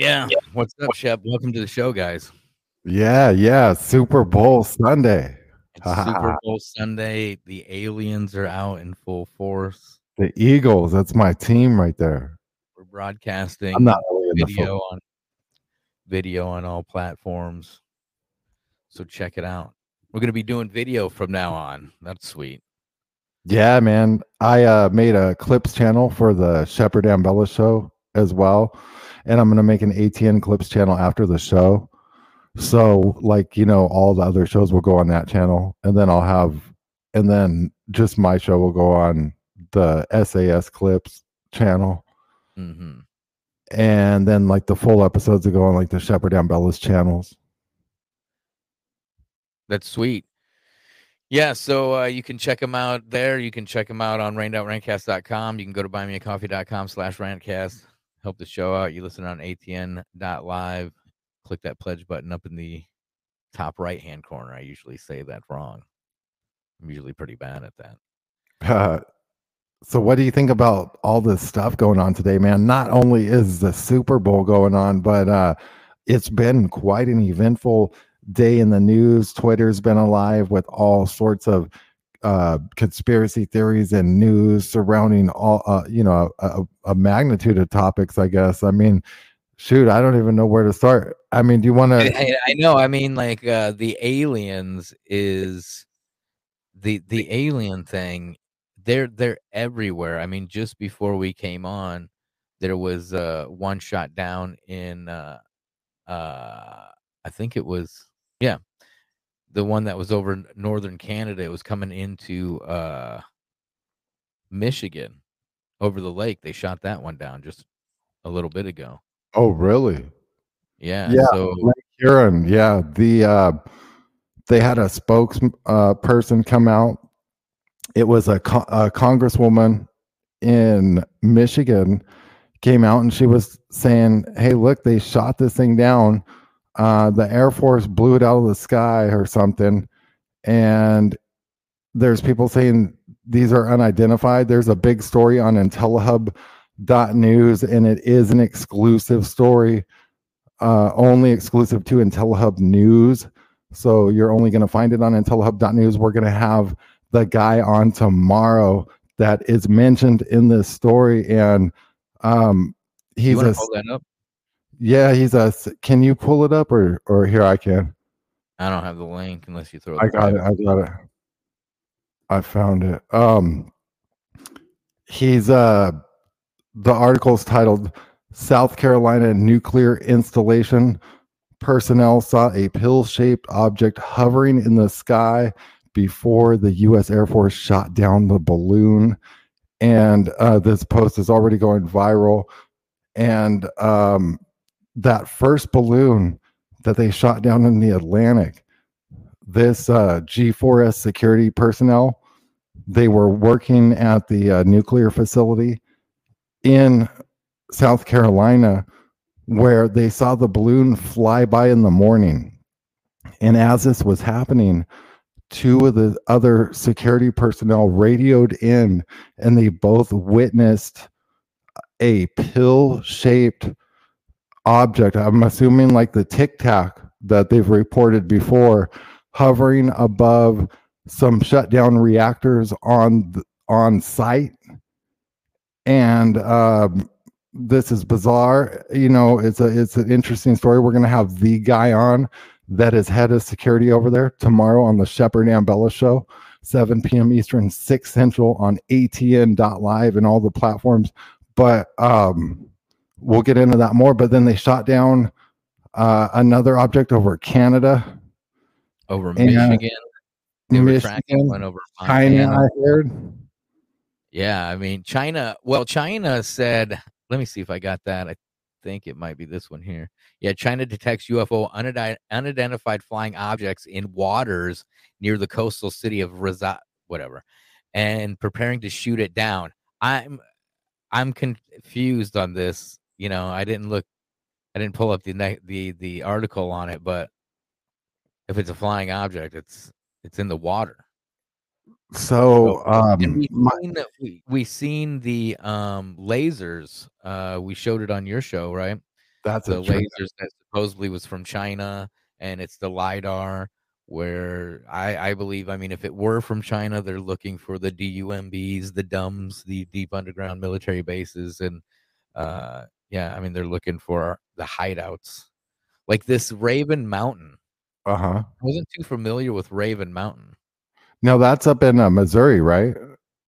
Yeah. What's up, Shep? Welcome to the show, guys. Yeah, yeah. Super Bowl Sunday. Super Bowl Sunday. The aliens are out in full force. The Eagles. That's my team right there. We're broadcasting I'm not really in video on video on all platforms. So check it out. We're gonna be doing video from now on. That's sweet. Yeah, man. I uh, made a clips channel for the Shepherd and Bella show as well. And I'm going to make an ATN clips channel after the show. So, like, you know, all the other shows will go on that channel. And then I'll have, and then just my show will go on the SAS clips channel. hmm And then, like, the full episodes will go on, like, the Shepherd and Bella's channels. That's sweet. Yeah, so uh, you can check them out there. You can check them out on rain.rantcast.com. You can go to buymeacoffee.com slash rantcast. Help the show out. You listen on atn.live. Click that pledge button up in the top right hand corner. I usually say that wrong. I'm usually pretty bad at that. Uh, so what do you think about all this stuff going on today, man? Not only is the Super Bowl going on, but uh, it's been quite an eventful day in the news. Twitter's been alive with all sorts of uh, conspiracy theories and news surrounding all, uh, you know, a, a magnitude of topics. I guess. I mean, shoot, I don't even know where to start. I mean, do you want to? I- I know. I mean, like uh, the aliens is the the alien thing. They're they're everywhere. I mean, just before we came on, there was uh, one shot down in uh, uh, I think it was yeah, the one that was over northern Canada. It was coming into uh, Michigan over the lake. They shot that one down just a little bit ago. Oh, really? Yeah. Yeah, So Lake Huron. Yeah, the uh, they had a spokesperson uh, person come out. It was a, co- a congresswoman in Michigan came out and she was saying, "Hey, look, they shot this thing down. Uh, the Air Force blew it out of the sky or something." And there's people saying these are unidentified. There's a big story on IntelliHub.news, and it is an exclusive story uh, only exclusive to IntelliHub News. So you're only going to find it on IntelliHub.news. We're going to have the guy on tomorrow that is mentioned in this story, and um, he's a hold that up? Yeah, he's a. Can you pull it up or or here I can? I don't have the link unless you throw. I got it. I got it. I found it. Um, he's uh, the article is titled "South Carolina nuclear installation personnel saw a pill-shaped object hovering in the sky before the U.S. Air Force shot down the balloon." And uh, this post is already going viral. And um, that first balloon that they shot down in the Atlantic this uh, G4S security personnel, they were working at the uh, nuclear facility in South Carolina where they saw the balloon fly by in the morning. And as this was happening, two of the other security personnel radioed in and they both witnessed a pill shaped object. I'm assuming like the tic tac that they've reported before hovering above some shutdown reactors on on site. And um, this is bizarre. You know it's a it's an interesting story. We're going to have the guy on that is head of security over there tomorrow on the shepherd and bella show 7 p.m eastern 6 central on atn.live and all the platforms. But um we'll get into that more but then they shot down uh, another object over canada over And, Michigan. They Michigan, one over China, Montana. I heard. Yeah, I mean China. Well, China said. Let me see if I got that. I think it might be this one here. Yeah, China detects UFO unident- unidentified flying objects in waters near the coastal city of Rizhao, whatever, and preparing to shoot it down. I'm I'm confused on this. You know, I didn't look, I didn't pull up the the the article on it, but if it's a flying object, it's it's in the water. So, um, we my, seen the, we we seen the um lasers. Uh, we showed it on your show, right? That's the lasers that supposedly was from China, and it's the lidar. Where I, I believe, I mean, if it were from China, they're looking for the DUMBs, the DUMBs, the deep underground military bases, and uh, yeah, I mean, they're looking for the hideouts, like this Raven Mountain. Uh huh. I wasn't too familiar with Raven Mountain. No, that's up in uh, Missouri, right?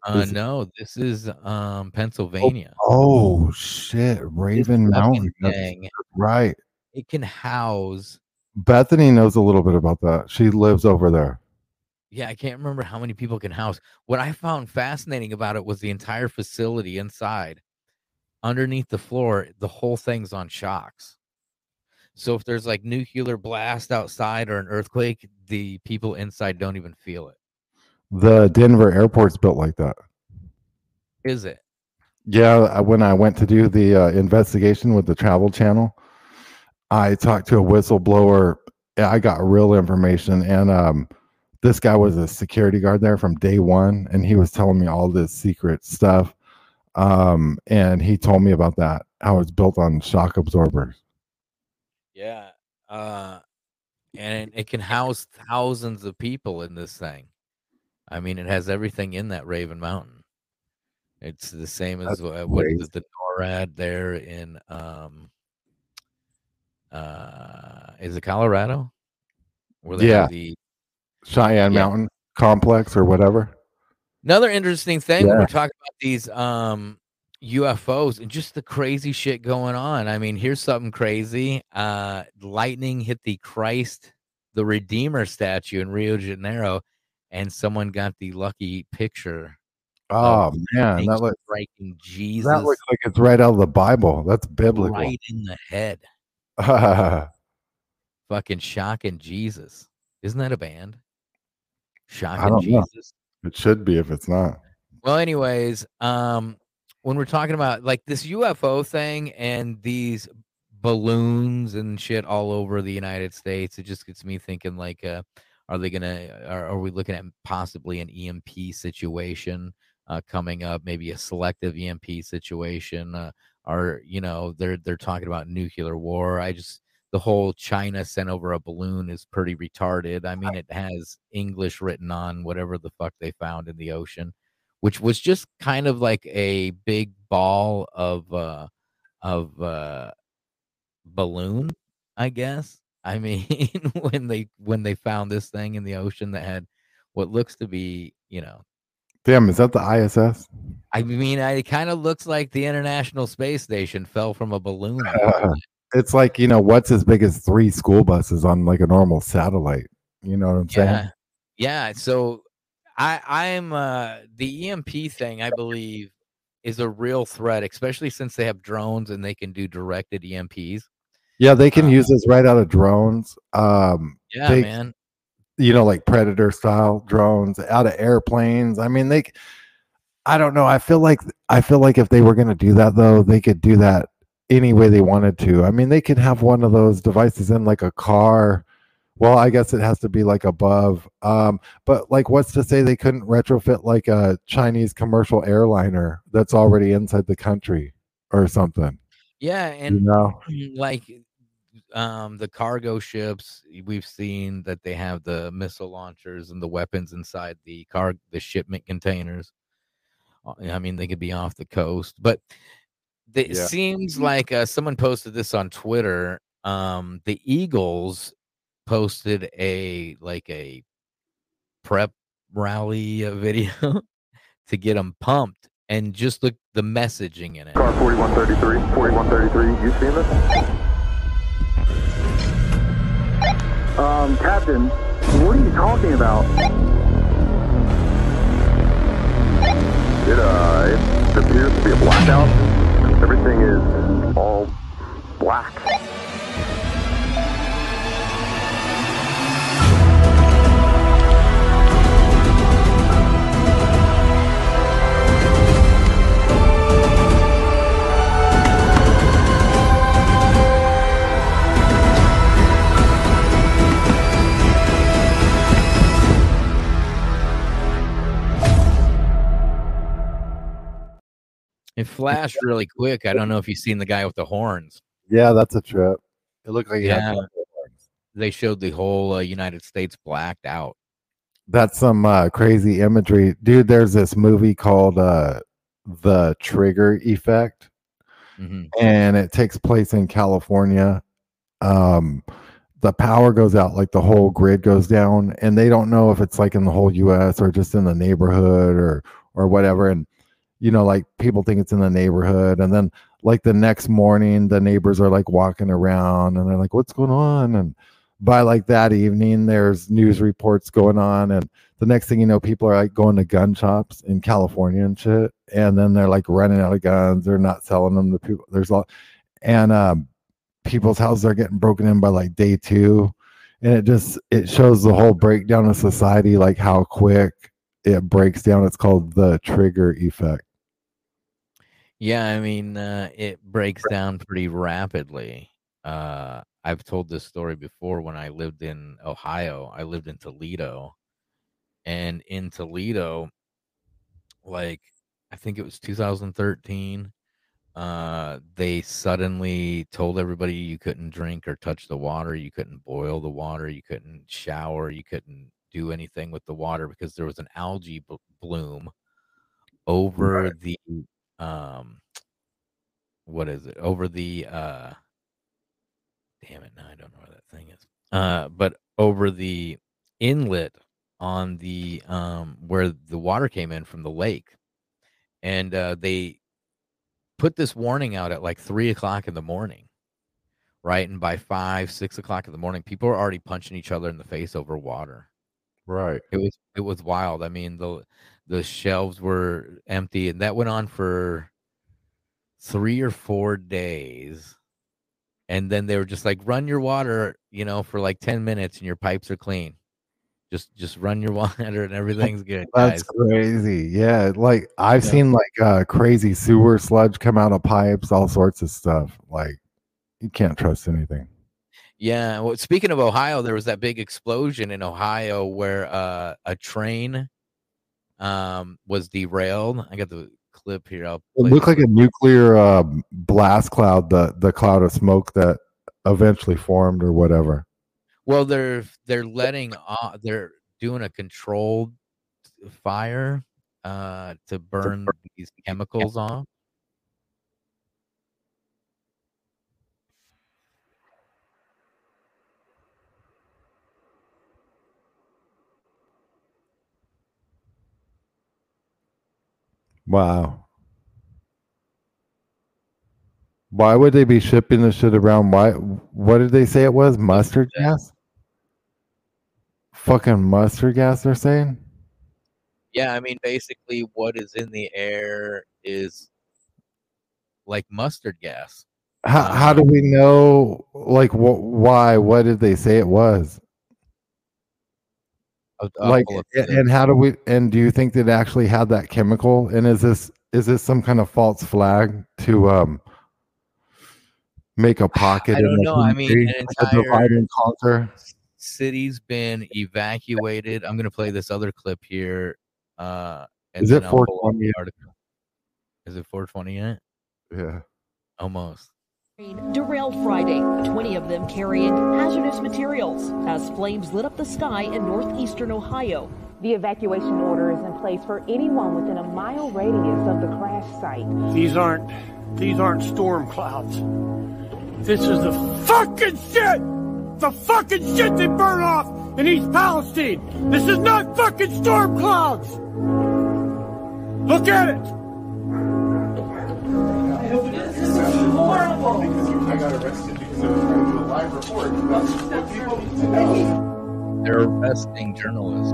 Uh, Is it- no, this is um Pennsylvania. Oh shit, Raven fucking Mountain. Thing, right. it can house. Bethany knows a little bit about that. She lives over there. Yeah, I can't remember how many people can house. What I found fascinating about it was the entire facility inside, underneath the floor, the whole thing's on shocks. So if there's like nuclear blast outside or an earthquake, the people inside don't even feel it. The Denver airport's built like that. Is it? Yeah, when I went to do the uh, investigation with the Travel Channel, I talked to a whistleblower. I got real information, and um, this guy was a security guard there from day one, and he was telling me all this secret stuff. Um, and he told me about that how it's built on shock absorbers. Yeah. Uh and it can house thousands of people in this thing. I mean, it has everything in that Raven Mountain. It's the same as That's uh, what is the NORAD there in um uh is it Colorado? Where they have Yeah. the Cheyenne Yeah. Mountain Complex or whatever. Another interesting thing when we're talking about these um UFOs and just the crazy shit going on. I mean, here's something crazy. Uh lightning hit the Christ the Redeemer statue in Rio de Janeiro and someone got the lucky picture. Oh man, that looks striking Jesus that looks like it's right out of the Bible. That's biblical. right in the head. Fucking shocking Jesus. Isn't that a band? Shocking don't know. It should be if it's not. Well, anyways, um, when we're talking about like this UFO thing and these balloons and shit all over the United States, it just gets me thinking like, uh, are they gonna? Are, are we looking at possibly an EMP situation uh, coming up? Maybe a selective EMP situation, uh, or you know, they're they're talking about nuclear war. I just the whole China sent over a balloon is pretty retarded. I mean, it has English written on whatever the fuck they found in the ocean which was just kind of like a big ball of uh of uh balloon i guess i mean when they when they found this thing in the ocean that had what looks to be you know Damn, is that the ISS? i mean it kind of looks like the international space station fell from a balloon It's like, you know, what's as big as three school buses on like a normal satellite? You know what I'm saying? yeah yeah so i i'm uh the emp thing i believe is a real threat especially since they have drones and they can do directed emps Yeah, they can Uh, use this right out of drones. Um, yeah They- man you know, like predator style drones out of airplanes. I mean, they I don't know. I feel like I feel like if they were gonna do that though, they could do that any way they wanted to. I mean, they could have one of those devices in like a car. Well, I guess it has to be like above. Um, but like what's to say they couldn't retrofit like a Chinese commercial airliner that's already inside the country or something? yeah and You know? like um the cargo ships we've seen that they have the missile launchers and the weapons inside the car the shipment containers Uh, i mean they could be off the coast but it Yeah. seems like uh, someone posted this on twitter um the eagles posted a like a prep rally uh, video to get them pumped and just look the messaging in it Car 4133, 4133, you seen this? Um, Captain, what are you talking about? It, uh, it appears to be a blackout. Everything is all black. It flashed really quick. I don't know if you've seen the guy with the horns. Yeah, that's a trip. It looked like Yeah. They showed the whole uh, United States blacked out. That's some uh, crazy imagery, dude. There's this movie called uh, "The Trigger Effect." hmm and it takes place in California. Um, the power goes out, like the whole grid goes down, and they don't know if it's like in the whole U.S. or just in the neighborhood or or whatever. And you know, like people think it's in the neighborhood, and then like the next morning, the neighbors are like walking around, and they're like, "What's going on?" And by like that evening, there's news reports going on, and the next thing you know, people are like going to gun shops in California and shit, and then they're like running out of guns. They're not selling them to people. There's a lot, and um, people's houses are getting broken in by like day two, and it just it shows the whole breakdown of society, like how quick it breaks down. It's called the trigger effect. Yeah, I mean, uh, it breaks down pretty rapidly. Uh, I've told this story before when I lived in Ohio. I lived in Toledo, and in Toledo, like I think it was 2013, uh, they suddenly told everybody you couldn't drink or touch the water, you couldn't boil the water, you couldn't shower, you couldn't do anything with the water because there was an algae b- bloom over the um what is it over the uh damn it now i don't know where that thing is uh but over the inlet on the um where the water came in from the lake and uh they put this warning out at like three o'clock in the morning right and by five six o'clock in the morning people are already punching each other in the face over water Right. it was it was wild. I mean the the shelves were empty, and that went on for three or four days. And then they were just like, run your water, you know, for like ten minutes, and your pipes are clean. Just just run your water, and everything's good, That's guys. crazy. Yeah, like I've Yeah. seen like uh, crazy sewer sludge come out of pipes, all sorts of stuff. Like you can't trust anything. Yeah. Well, speaking of Ohio, there was that big explosion in Ohio where uh, a train um, was derailed. I got the clip here. I'll It looked like a nuclear uh, blast cloud, the the cloud of smoke that eventually formed or whatever. Well, they're they're letting off. They're doing a controlled fire uh, to burn these chemicals off. Wow. Why would they be shipping this shit around? Why? What did they say it was? Mustard gas? Fucking mustard gas? They're saying. Yeah, I mean, basically, what is in the air is like mustard gas. How how do um, we know? Like, wh- why? What did they say it was? I'll like a- and how do we and do you think that actually had that chemical and is this is this some kind of false flag to um make a pocket I don't know. I mean, an a divide and conquer city's been evacuated. I'm gonna play this other clip here. Uh, Is it then I'll pull up 420 the yet? article. Is it 420 yet? yeah Almost. Derailed Friday, 20 of them carrying hazardous materials as flames lit up the sky in northeastern Ohio. The evacuation order is in place for anyone within a mile radius of the crash site. These aren't these aren't storm clouds. This is the fucking shit! The fucking shit they burn off in East Palestine! This is not fucking storm clouds! Look at it! They're arresting journalists.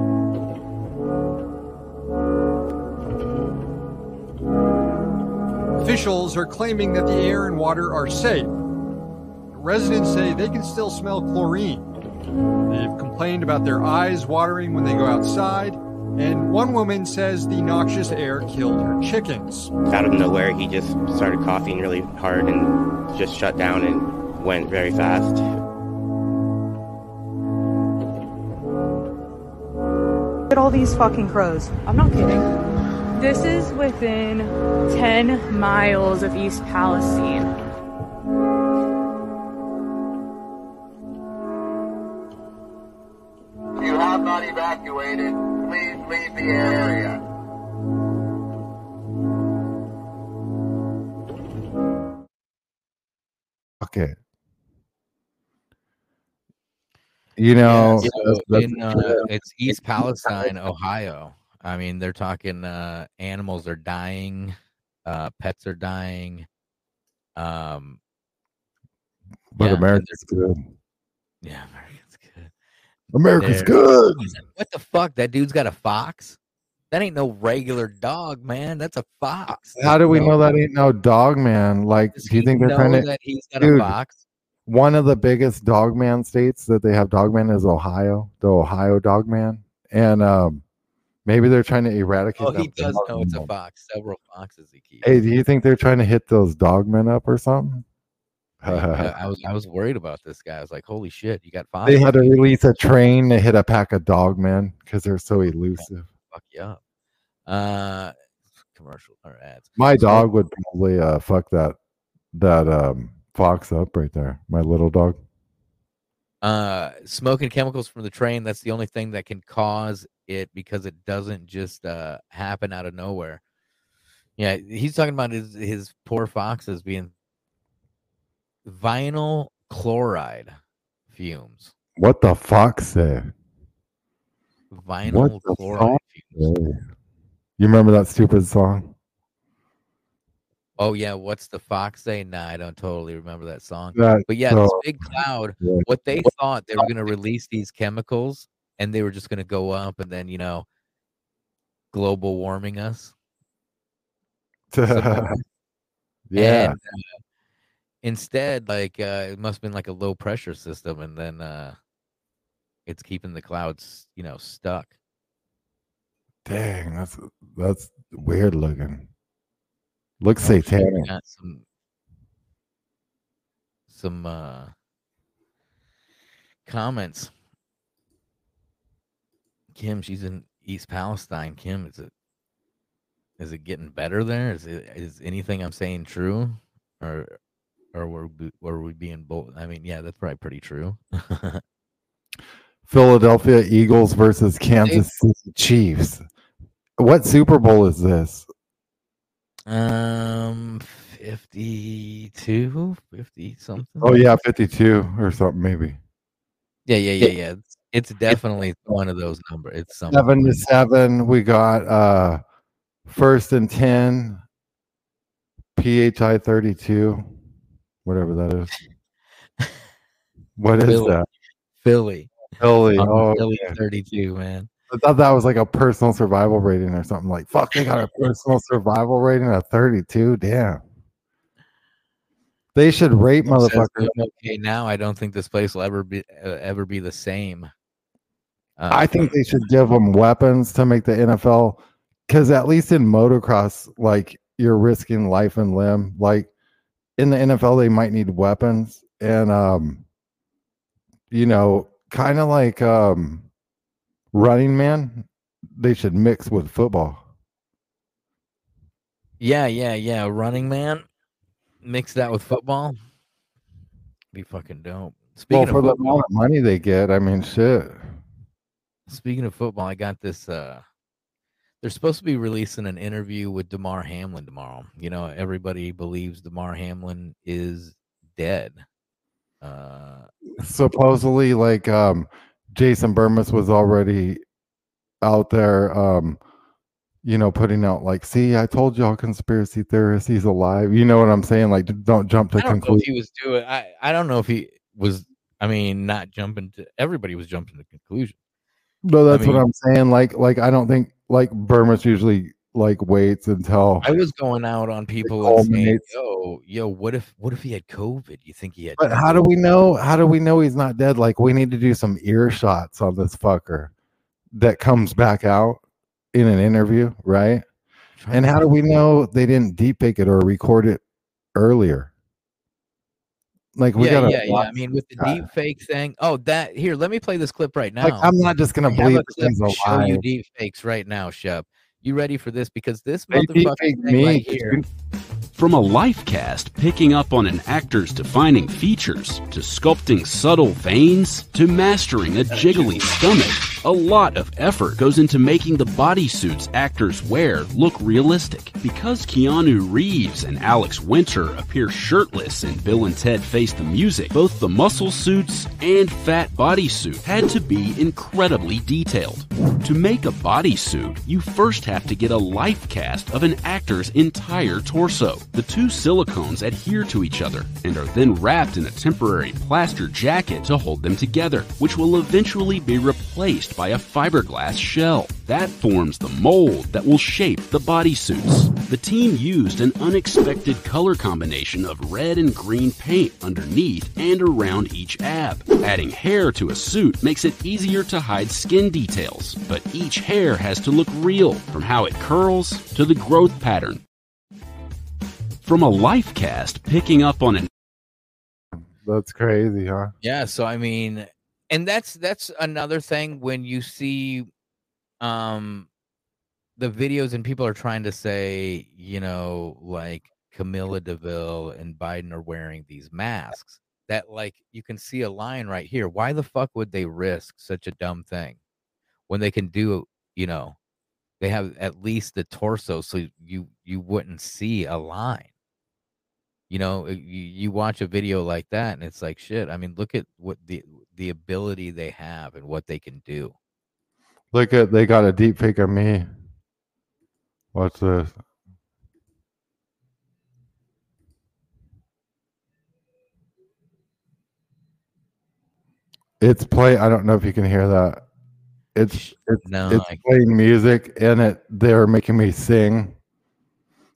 Officials are claiming that the air and water are safe. Residents say they can still smell chlorine. They've complained about their eyes watering when they go outside, and one woman says the noxious air killed her chickens. out of nowhere, he just started coughing really hard and just shut down and went very fast. Look at all these fucking crows. I'm not kidding. This is within 10 miles of East Palestine. The area. Fuck it. You know, Yeah, so that's- in, uh, it's East Palestine, Ohio. I mean, they're talking uh, animals are dying, uh, pets are dying. Um, but yeah, and America's good. yeah, America's good. America's They're- good. What the fuck? That dude's got a fox. That ain't no regular dog, man. That's a fox. How do we know that ain't no dog man? Like, Does do you he think they're trying know to? that he's got Dude, a fox? One of the biggest dog man states that they have dog man is Ohio, the Ohio dog man, and um, maybe they're trying to eradicate. Oh, he does know it's a fox. Several foxes he keeps. Hey, do you think they're trying to hit those dog men up or something? I, I was I was worried about this guy. I was like, holy shit, you got fox. they had to release a train to hit a pack of dog men because they're so elusive. fuck you up. Uh, commercial or ads. My So- dog would probably uh fuck that that um fox up right there. My little dog. uh smoke and chemicals from the train that's the only thing that can cause it because it doesn't just uh happen out of nowhere yeah he's talking about his his poor foxes being vinyl chloride fumes What the fox say? vinyl chloride fuck? fumes You remember that stupid song? oh yeah what's the fox say nah i don't totally remember that song That- but yeah this big cloud Yeah. what they thought they were going to release these chemicals and they were just going to go up and then you know global warming us yeah. And, uh, instead, like uh, it must have been like a low pressure system, and then uh, it's keeping the clouds, you know, stuck. Dang, that's that's weird looking. Looks I'm sure satanic. got some some uh, comments. Kim, she's in East Palestine. Kim, is it is it getting better there? Is it is anything I'm saying true, or or were we, were we being bold? I mean, yeah, that's probably pretty true. Philadelphia Eagles versus Kansas City Chiefs. What Super Bowl is this? Um, 52, 50 something. Oh yeah, 52 or something maybe. yeah, yeah, yeah, yeah. It's, it's definitely one of those numbers. It's something. Seven to seven. We got uh first and ten. PHI 32. Whatever that is. What is Philly. that? Philly. Philly. I'm Oh, Philly okay. 32, man. I thought that was like a personal survival rating or something. Like, fuck, they got a personal survival rating of 32. Damn. They should rate motherfuckers. okay now. I don't think this place will ever be uh, ever be the same. Uh, I think they should give them weapons to make the NFL because at least in motocross, like you're risking life and limb. Like in the NFL, they might need weapons and um, you know, kind of like um, Running Man. They should mix with football. Yeah, yeah, yeah. Running man, mix that with football. Be fucking dope. Speaking well, for of the amount of money they get, I mean, shit. speaking of football, I got this. uh They're supposed to be releasing an interview with Damar Hamlin tomorrow. You know, everybody believes Damar Hamlin is dead. Uh, supposedly like um Jason Bermas was already out there um you know putting out like see I told y'all conspiracy theorists he's alive you know what I'm saying like don't jump to I don't know if conclusion he was doing. I I don't know if he was. I mean, not jumping to. Everybody was jumping to conclusion. no that's mean- what I'm saying like like I don't think like Bermas usually like waits until I was going out on people and saying, "Yo, yo, what if what if he had COVID? You think he had?" but how do we know how do we know he's not dead like we need to do some ear shots on this fucker that comes back out in an interview right And how do we know they didn't deep fake it or record it earlier? Like we yeah, gotta yeah, yeah. I mean, with the guy. deep fake thing. Oh, that here. Let me play this clip right now. Like I'm not just gonna I believe thing's to show you alive. deep fakes right now, Shep. You ready for this? Because this They motherfucking thing me. right here. From a life cast picking up on an actor's defining features, to sculpting subtle veins, to mastering a jiggly stomach, a lot of effort goes into making the bodysuits actors wear look realistic. Because Keanu Reeves and Alex Winter appear shirtless in Bill and Ted Face the Music, both the muscle suits and fat bodysuit had to be incredibly detailed. To make a bodysuit, you first have to get a life cast of an actor's entire torso. The two silicones adhere to each other and are then wrapped in a temporary plaster jacket to hold them together, which will eventually be replaced by a fiberglass shell. That forms the mold that will shape the bodysuits. The team used an unexpected color combination of red and green paint underneath and around each ab. Adding hair to a suit makes it easier to hide skin details, but each hair has to look real, from how it curls to the growth pattern. From a life cast picking up on an That's crazy, huh? Yeah, so I mean, and that's that's another thing when you see um the videos and people are trying to say, you know, like Camilla DeVille and Biden are wearing these masks. That like you can see a line right here. Why the fuck would they risk such a dumb thing when they can do, you know, they have at least the torso so you you wouldn't see a line you know you, you watch a video like that and it's like shit i mean look at what the the ability they have and what they can do Look at they got a deep fake of me. what's this. It's play. I don't know if you can hear that. It's it's No, it's playing music and it they're making me sing.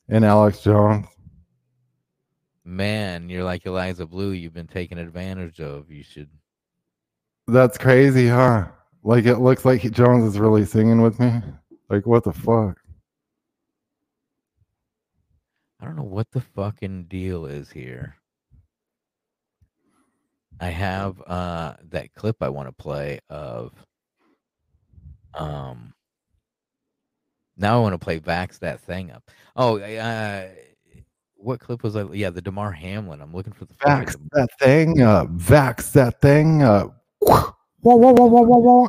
And Alex Jones. Man you're like eliza blue you've been taken advantage of you should That's crazy, huh? Like it looks like Jones is really singing with me. Like what the fuck? i don't know what the fucking deal is here i have uh that clip i want to play of um now i want to play vax that thing up oh uh what clip was i yeah the damar hamlin i'm looking for the fucking Vax that thing. Uh, vax that thing. Uh, whoa, whoa, whoa, whoa, whoa.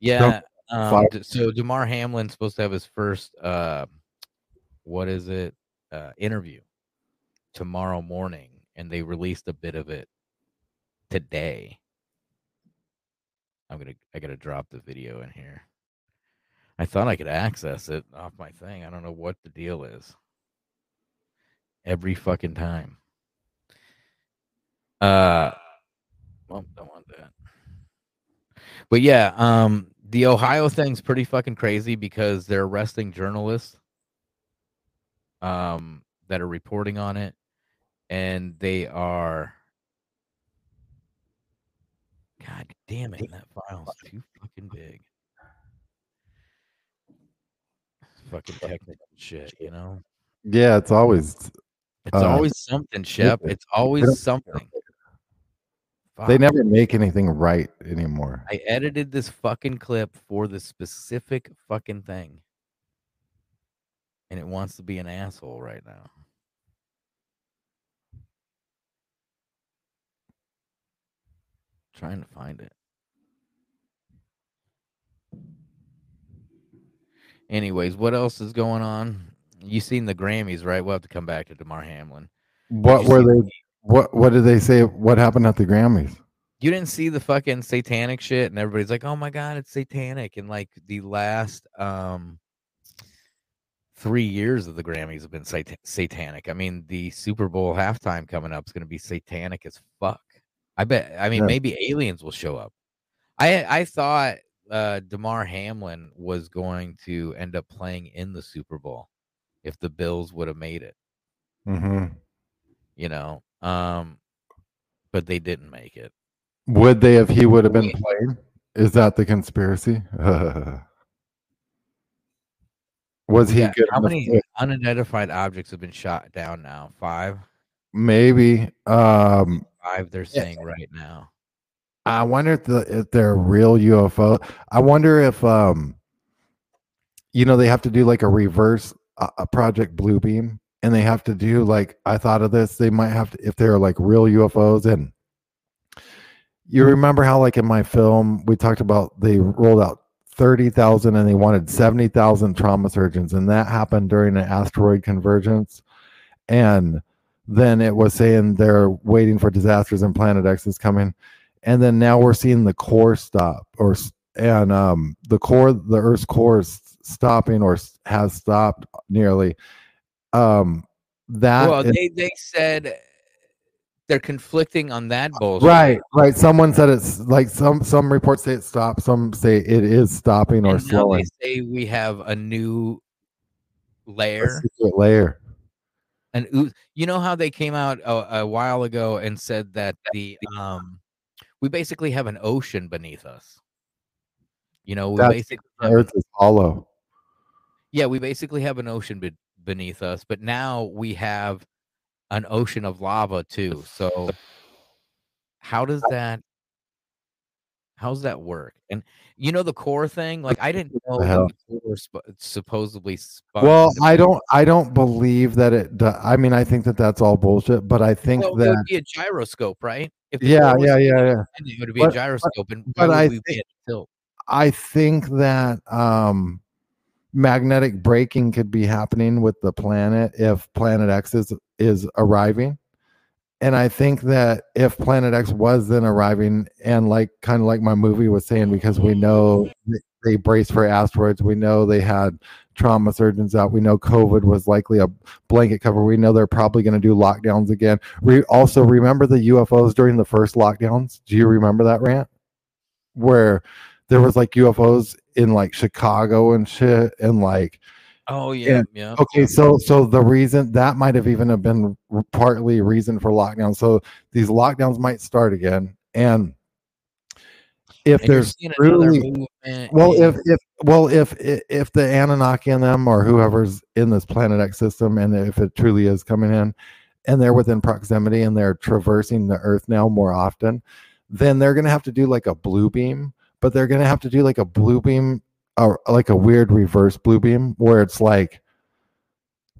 Yeah. Um, so Damar Hamlin's supposed to have his first uh what is it? Uh interview tomorrow morning and they released a bit of it today. I'm going to I got to drop the video in here. I thought I could access it off my thing. I don't know what the deal is. Every fucking time. Uh well, don't want that. But yeah, um, the Ohio thing's pretty fucking crazy because they're arresting journalists um that are reporting on it and they are God damn it, that file's too fucking big. Fucking technical shit, you know? Yeah, it's always. It's uh, always something, Shep. It's always something. They never make anything right anymore. I edited this fucking clip for the specific fucking thing. And it wants to be an asshole right now. Trying to find it. Anyways, what else is going on? You seen the Grammys, right? We'll have to come back to Damar Hamlin. What were they? What What did they say? What happened at the Grammys? You didn't see the fucking satanic shit, and everybody's like, "Oh my god, it's satanic!" And like the last um three years of the Grammys have been sat- satanic. I mean, the Super Bowl halftime coming up is going to be satanic as fuck. I bet. I mean, Yeah. maybe aliens will show up. I I thought uh Damar Hamlin was going to end up playing in the Super Bowl if the Bills would have made it. hmm You know, um, but they didn't make it. Would they if he would have been playing? Is that the conspiracy? Was he Yeah, good? How many unidentified objects have been shot down now? Five. Maybe. Um, Five. They're Yeah. saying right now. I wonder if the if they're real UFO. I wonder if um, you know, they have to do like a reverse a, a project Bluebeam, and they have to do like I thought of this. They might have to if they're like real UFOs and. You remember how, like in my film, we talked about they rolled out 30,000 and they wanted 70,000 trauma surgeons. And that happened during an asteroid convergence. And then it was saying they're waiting for disasters and Planet X is coming. And then now we're seeing the core stop or, and um, the core, the Earth's core is stopping or has stopped nearly. Um, that well, is- they they said they're conflicting on that bullshit. right, right. Someone said it's like some, some reports say it stopped. Some say it is stopping or And slowing. they say we have a new layer. secret layer. And you know how they came out a, a while ago and said that the um we basically have an ocean beneath us. You know, we That's basically the have an- Earth is hollow. Yeah, we basically have an ocean be- beneath us, but now we have an ocean of lava too. So how does that how's that work? And you know the core thing, like I didn't know hell? the core sp- supposedly Well, I don't. I don't believe that it. I mean, I think that that's all bullshit. But I think well, it that. would be a gyroscope, right? If Yeah, yeah, yeah, yeah. It would be But- a gyroscope, and but I think- I think that um, magnetic braking could be happening with the planet if Planet X is is arriving, and I think that if Planet X was then arriving, and like kind of like my movie was saying, because we know they brace for asteroids, we know they had trauma surgeons out, we know COVID was likely a blanket cover, we know they're probably going to do lockdowns again. We also remember the UFOs during the first lockdowns. Do you remember that rant? Where there was like UFOs in like Chicago and shit, and like Oh yeah, and- yeah. Okay, so so the reason that might have even have been partly reason for lockdown. So these lockdowns might start again, and if And there's seeing another truly movement well, in- if if well if if the Anunnaki and them or whoever's in this Planet X system, and if it truly is coming in, and they're within proximity and they're traversing the Earth now more often, then they're gonna have to do like a blue beam, but they're gonna have to do like a blue beam or like a weird reverse blue beam where it's like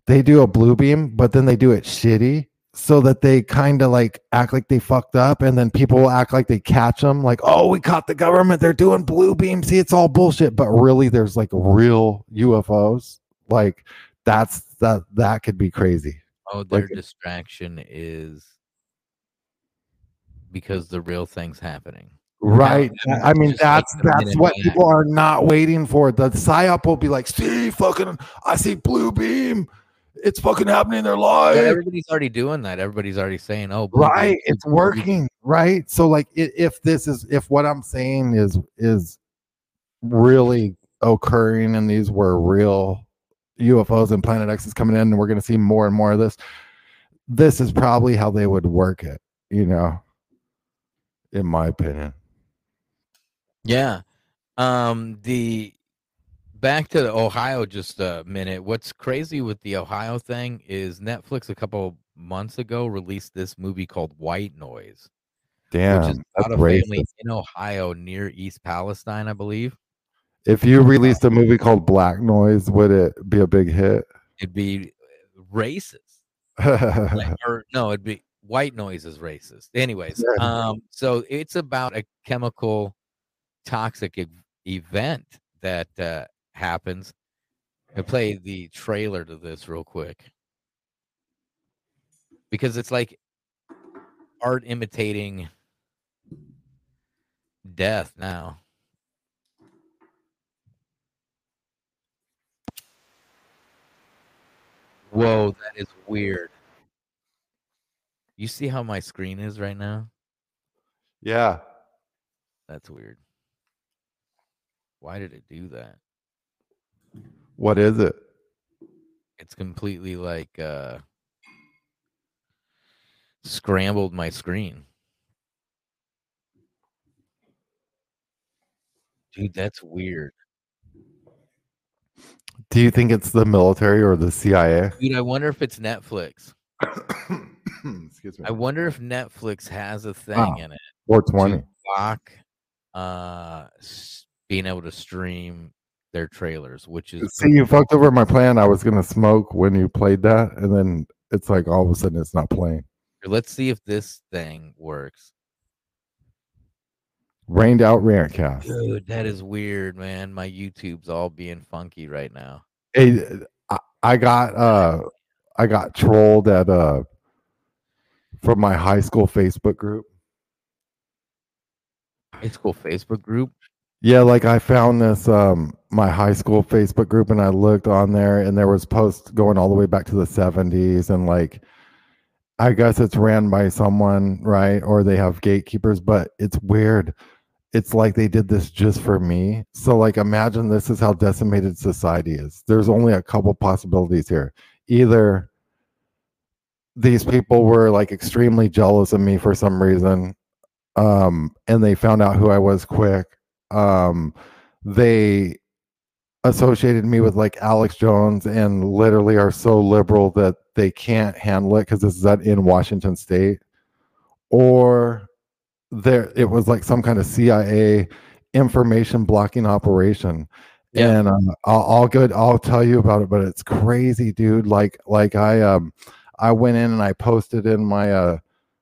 they do a blue beam, but then they do it shitty so that they kind of like act like they fucked up and then people will act like they catch them like oh we caught the government. They're doing blue beam. See it's all bullshit. But really there's like real ufos like that's that that could be crazy. Oh, their like- distraction is because the real thing's happening. Right. i mean that's that's what people are not waiting for. The psyop will be like see fucking i see blue beam. It's fucking happening in their Yeah, lives everybody's already doing that. Everybody's already saying, "Oh, blue beam, right. it's beam, beam." working. Right. So like if this is if what i'm saying is is really occurring and these were real ufos and planet x is coming in and we're going to see more and more of this this is probably how they would work it you know in my opinion Yeah. Um the back to the Ohio just a minute. What's crazy with the Ohio thing is Netflix a couple months ago released this movie called White Noise, damn which is about a family in Ohio near East Palestine, I believe. if you released a movie called black noise would it be a big hit It'd be racist. Like, or no, it'd be white noise is racist. Anyways, Yeah. um, so it's about a chemical toxic ev- event that uh, happens. I play the trailer to this real quick because it's like art imitating death now. Whoa, that is weird. You see how my screen is right now? yeah That's weird. Why did it do that? what is it It's completely like uh scrambled my screen. Dude, that's weird. do you think it's the military or the cia Dude, I wonder if it's Netflix. excuse me I wonder if Netflix has a thing Wow. in it. 420 to block uh being able to stream their trailers, which is See, you fucked over my plan. I was gonna smoke when you played that, and then it's like all of a sudden it's not playing. let's see if this thing works. Rained out rantcast. Dude, that is weird, man. My YouTube's all being funky right now. Hey, I, I got uh, I got trolled at uh, from my high school Facebook group. High school Facebook group. Yeah, like I found this um my high school Facebook group and I looked on there and there was posts going all the way back to the 70s and like I guess it's ran by someone, right? Or they have gatekeepers, but it's weird. It's like they did this just for me. So like imagine this is how decimated society is. There's only a couple possibilities here. Either these people were like extremely jealous of me for some reason um and they found out who I was quick um they associated me with like Alex Jones and literally are so liberal that they can't handle it because this is that in Washington state. Or there it was like some kind of CIA information blocking operation. Yeah. and uh, I'll, I'll go I'll tell you about it but it's crazy dude. Like like I um I went in and I posted in my uh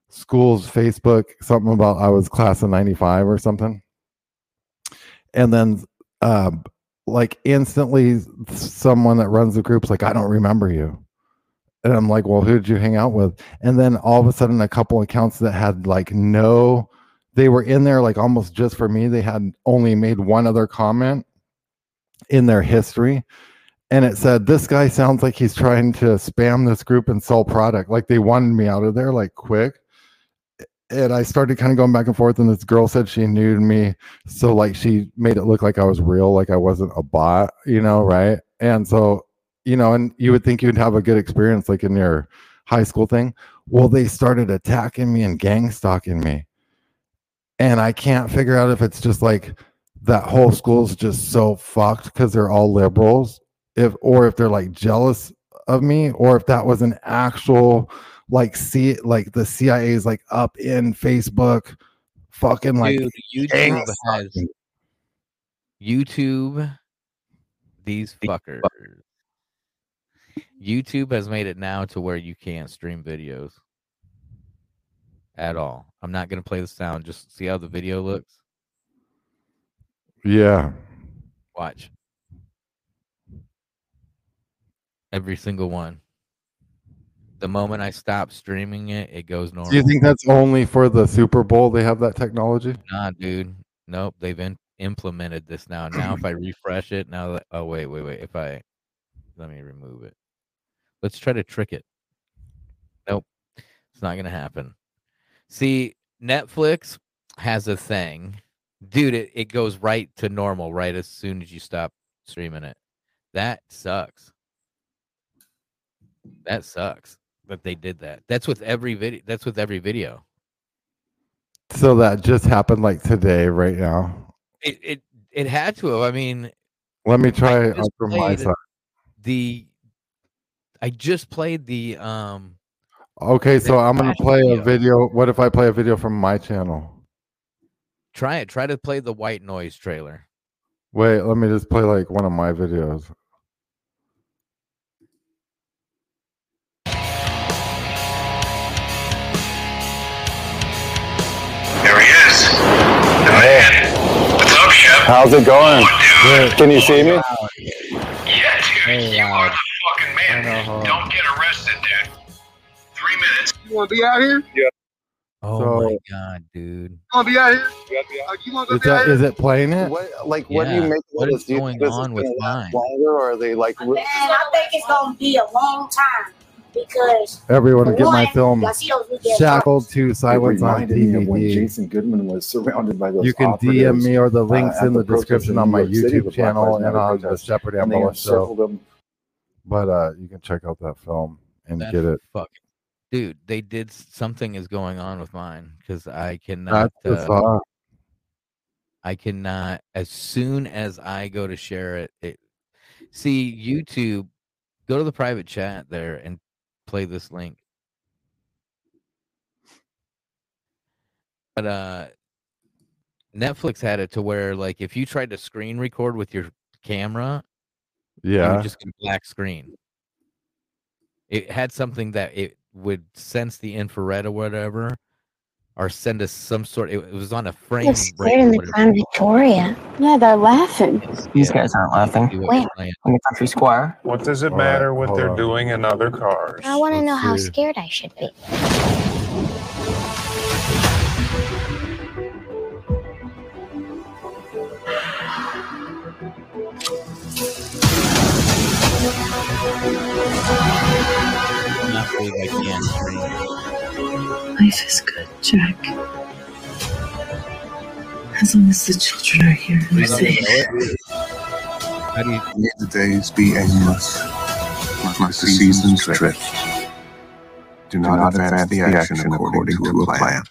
school's Facebook something about I was class of 95 or something and then um like instantly someone that runs the group's like i don't remember you. And i'm like well who did you hang out with? And then all of a sudden a couple accounts that had like no they were in there like almost just for me they had only made one other comment in their history and it said this guy sounds like he's trying to spam this group and sell product. Like they wanted me out of there like quick and I started kind of going back and forth. And this girl said she knew me, so like she made it look like I was real, like I wasn't a bot, you know, right? And so, you know, and you would think you'd have a good experience like in your high school thing. Well, they started attacking me and gang stalking me, and I can't figure out if it's just like that whole school's just so fucked because they're all liberals, if or if they're like jealous of me, or if that was an actual like see it like the CIA is like up in Facebook, fucking like Dude, YouTube has. YouTube. These fuckers. YouTube has made it now to where you can't stream videos at all. I'm not gonna play the sound. Just see how the video looks. yeah. Watch. Every single one. The moment I stop streaming it, it goes normal. Do you think that's only for the Super Bowl? They have that technology. Nah, dude. Nope. They've in- implemented this now. Now, if I refresh it, now that oh wait, wait, wait. If I let me remove it. Let's try to trick it. Nope. It's not gonna happen. See, Netflix has a thing. Dude, it, it goes right to normal right as soon as you stop streaming it. That sucks. That sucks that they did that. That's with every video. That's with every video. So that just happened like today, right now. It it it had to have. I mean, Let me try it from my side. the I just played the um Okay, so I'm gonna play a video. video. What if I play a video from my channel? try it. Try to play the white noise trailer. Wait, let me just play like one of my videos. How's it going? Can you see me? Yeah, dude. You oh, are the fucking man. Don't get arrested, dude. Three minutes. You want to be out here? Yeah. Oh So- my god, dude. You want to be out here? You want to Is go be out here? is it playing it? What like what do you make What of is this? Do you going on is with gonna mine? longer or are they like Man, I think it's gonna be a long time because Everyone to get my film y'all see those weekend shackled to silence on reminded when DVD. Jason Goodman was surrounded by those You can DM me or the uh, links at in the protest description on my York City, YouTube channel and on the protest, Shepherd Ambulance show. them. But uh, you can check out that film and That's get it. fucking dude. They did something is going on with mine because I cannot. That's Uh, uh, I cannot. As soon as I go to share it, it see YouTube. Go to the private chat there and play this link. But uh Netflix had it to where like if you tried to screen record with your camera, Yeah. would just get black screen. It had something that it would sense the infrared or whatever, or send us some sort. It, it was on a frame. They're rate scared in the. Crown Victoria. Yeah, they're laughing. These guys aren't laughing. See what Where? you're playing. On the country square. What does it All right, matter what they're on. doing in other cars? I want to know how scared I should be. Not believe I can stream. Life is good, Jack. As long as the children are here and I they're safe. How do you Let the days be aimless, like the seasons drift. Do not advance the action according to a plan.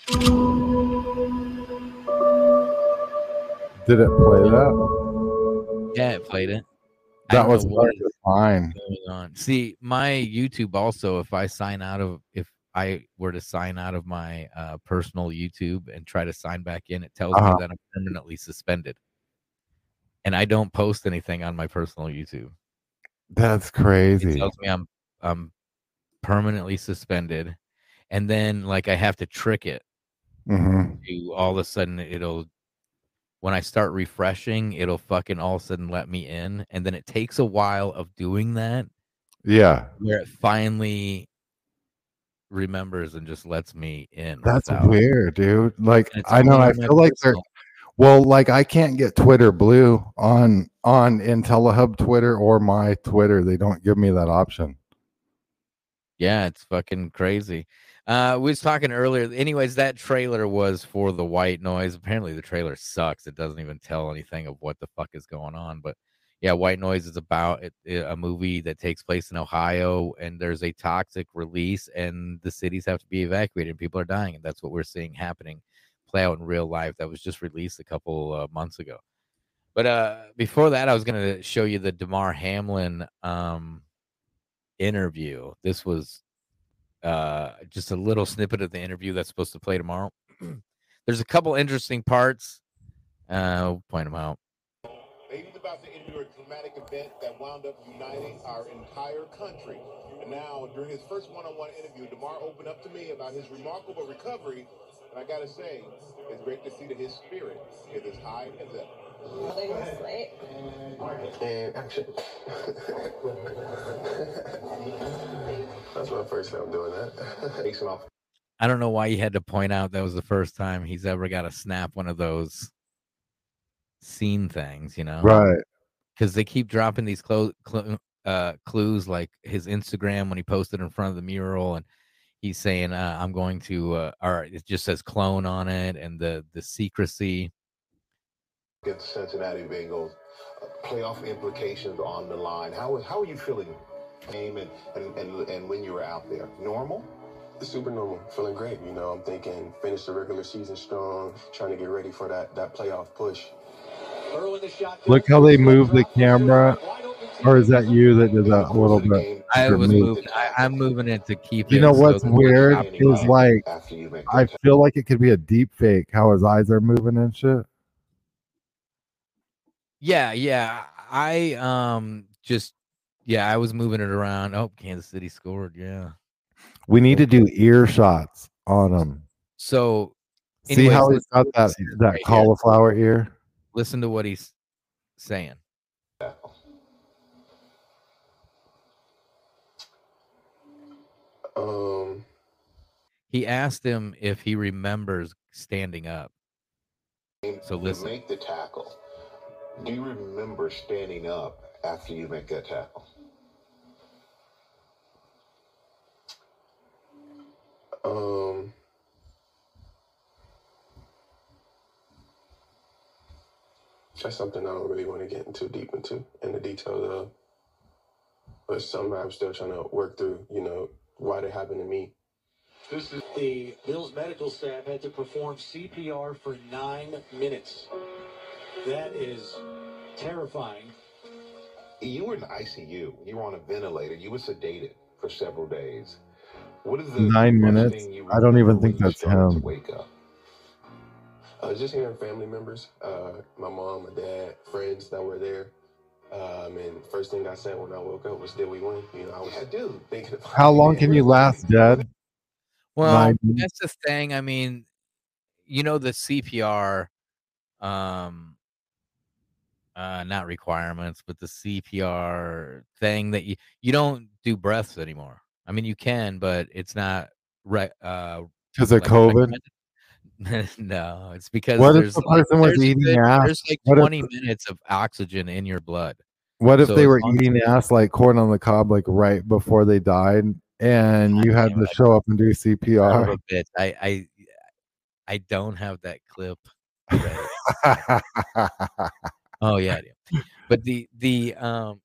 Did it play that? Yeah, it played it. That don't was know what what fine. is going on. See, my YouTube also, if I sign out of, if I were to sign out of my uh, personal YouTube and try to sign back in, it tells Uh-huh. me that I'm permanently suspended. And I don't post anything on my personal YouTube. That's It crazy. tells me I'm I'm permanently suspended, and then like I have to trick it hmm to all of a sudden it'll when I start refreshing, it'll fucking all of a sudden let me in, and then it takes a while of doing that Yeah. where it finally remembers and just lets me in. That's without- weird, dude. Like I know I feel like they're well, like I can't get Twitter blue on on IntelliHub Twitter or my Twitter. They don't give me that option. Yeah, it's fucking crazy. Uh, we was talking earlier. Anyways, that trailer was for the white noise. Apparently, the trailer sucks. It doesn't even tell anything of what the fuck is going on. But yeah, white noise is about it, it- a movie that takes place in Ohio, and there's a toxic release, and the cities have to be evacuated, and people are dying, and that's what we're seeing happening play out in real life. That was just released a couple uh, months ago. But uh, before that, I was gonna show you the Damar Hamlin um, interview. This was uh, just a little snippet of the interview that's supposed to play tomorrow. There's a couple interesting parts. Uh, we'll point them out. He's about to endure a dramatic event that wound up uniting our entire country. And now, during his first one-on-one interview, Damar opened up to me about his remarkable recovery. And I gotta say, it's great to see that his spirit is as high as ever. And action. That's my first time doing that. Facing off I don't know why he had to point out that was the first time he's ever got to snap one of those scene things, you know? Right. Because they keep dropping these clo- cl- uh, clues, like his Instagram when he posted in front of the mural, and he's saying, uh, "I'm going to," uh, or it just says "clone" on it, and the the secrecy. Get the Cincinnati Bengals. Uh, playoff implications on the line. How how are you feeling? Game and, and, and, and when you were out there, normal? Super normal, feeling great. You know, I'm thinking finish the regular season strong, trying to get ready for that that playoff push. Look how they move the camera. Or is that you that did that a little bit? I for was me? moving. I, I'm moving it to keep. It. You know what's that- weird is like I feel like it could be a deep fake how his eyes are moving and shit. Yeah, yeah. I um just yeah, I was moving it around. Oh, Kansas City scored. Yeah. We need to do ear shots on him. So See how he's got that that cauliflower ear? Listen to what he's saying. Um, He asked him if he remembers standing up. So listen. make the tackle. Do you remember standing up after you make that tackle? um, that's something I don't really want to get too deep into in the details of. But something I'm still trying to work through. You know, why it happened to me. This is the Bills medical staff had to perform CPR for nine minutes. That is terrifying. You were in ICU. You were on a ventilator. You were sedated for several days. What is the nine minutes. I don't even think that's started to him. Wake up. Uh, just hearing family members, uh, my mom, my dad, friends that were there, Um, and first thing I said when I woke up was, "Did we win?" You know, I was dude thinking about How long can you last Dad? Well, Nine that's the thing. I mean, you know the CPR, um, uh, not requirements, but the CPR thing that you you don't do breaths anymore. I mean, you can, but it's not right. Uh, 'Cause of like COVID? Recommended. no, it's because What if there's the like, person was there's, eating good- ass? there's like What 20 the- minutes of oxygen in your blood. What if So they were long as- eating ass like corn on the cob, like right before they died, and you had to show up and do CPR? a bitch. I I I don't have that clip. oh yeah, I do. but the the um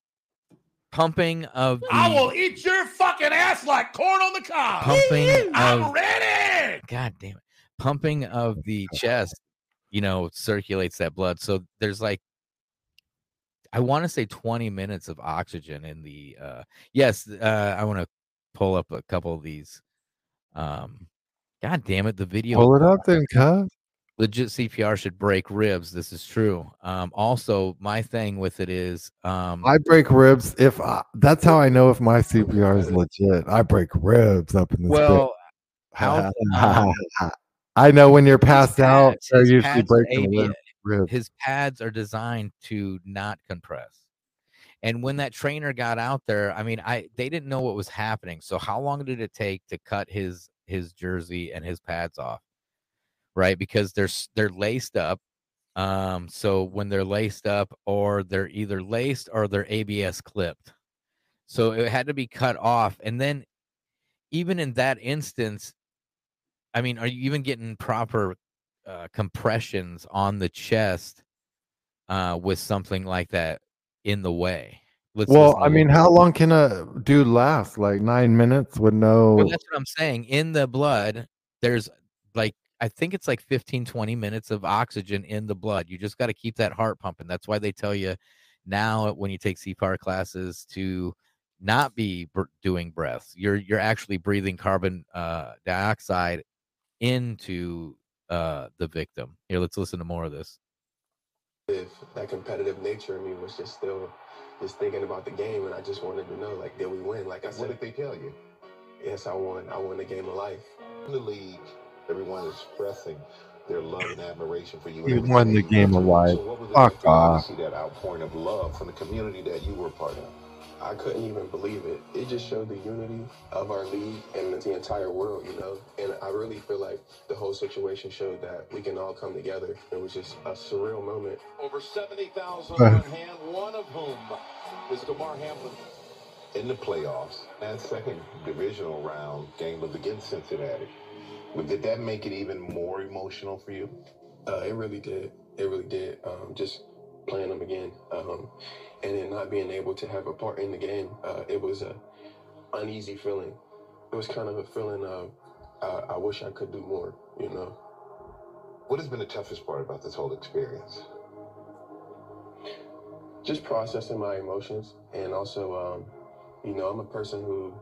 pumping of the I will eat your fucking ass like corn on the cob. pumping I'm of ready. God damn it. Pumping of the chest, you know, circulates that blood. So there's like I want to say 20 minutes of oxygen in the uh yes, uh I want to pull up a couple of these. Um God damn it, the video Pull it up then, cuz. legit CPR should break ribs. This is true. Um also my thing with it is um I break ribs if I, that's how I know if my CPR is legit. I break ribs up in this. well how I know when you're passed out, pads- they're his usually are the rib- his pads are designed to not compress. And when that trainer got out there, I mean, I they didn't know what was happening. So how long did it take to cut his his jersey and his pads off? Right? Because they're they're laced up. Um so when they're laced up or they're either laced or they're ABS clipped. So it had to be cut off and then even in that instance I mean, are you even getting proper uh, compressions on the chest uh, with something like that in the way? Let's well, I mean, how long can a dude last? Like nine minutes with no. Well, that's what I'm saying. In the blood, there's like I think it's like 15, 20 minutes of oxygen in the blood. You just got to keep that heart pumping. That's why they tell you now when you take CPR classes to not be br- doing breaths. You're you're actually breathing carbon uh, dioxide into uh, the victim. Here, let's listen to more of this. if that competitive nature in me was just still just thinking about the game and I just wanted to know like did we win? Like I said What did they tell you? Yes, I won. I won the game of life. In the league, everyone is expressing their love and admiration for you. You won the game of life. So what was it Fuck like for you off. see that outpouring of love from the community that you were part of? I couldn't even believe it. It just showed the unity of our league and the entire world, you know. And I really feel like the whole situation showed that we can all come together. It was just a surreal moment. Over 70,000 Uh. on hand, one of whom is Damar Hamlin. In the playoffs, that second divisional round game was against Cincinnati. Did that make it even more emotional for you? Uh, it really did. It really did. Um, just playing them again, um, and then not being able to have a part in the game. Uh, it was a uneasy feeling. It was kind of a feeling of uh, I wish I could do more. You know. What has been the toughest part about this whole experience? just processing my emotions and also um, you know i'm a person who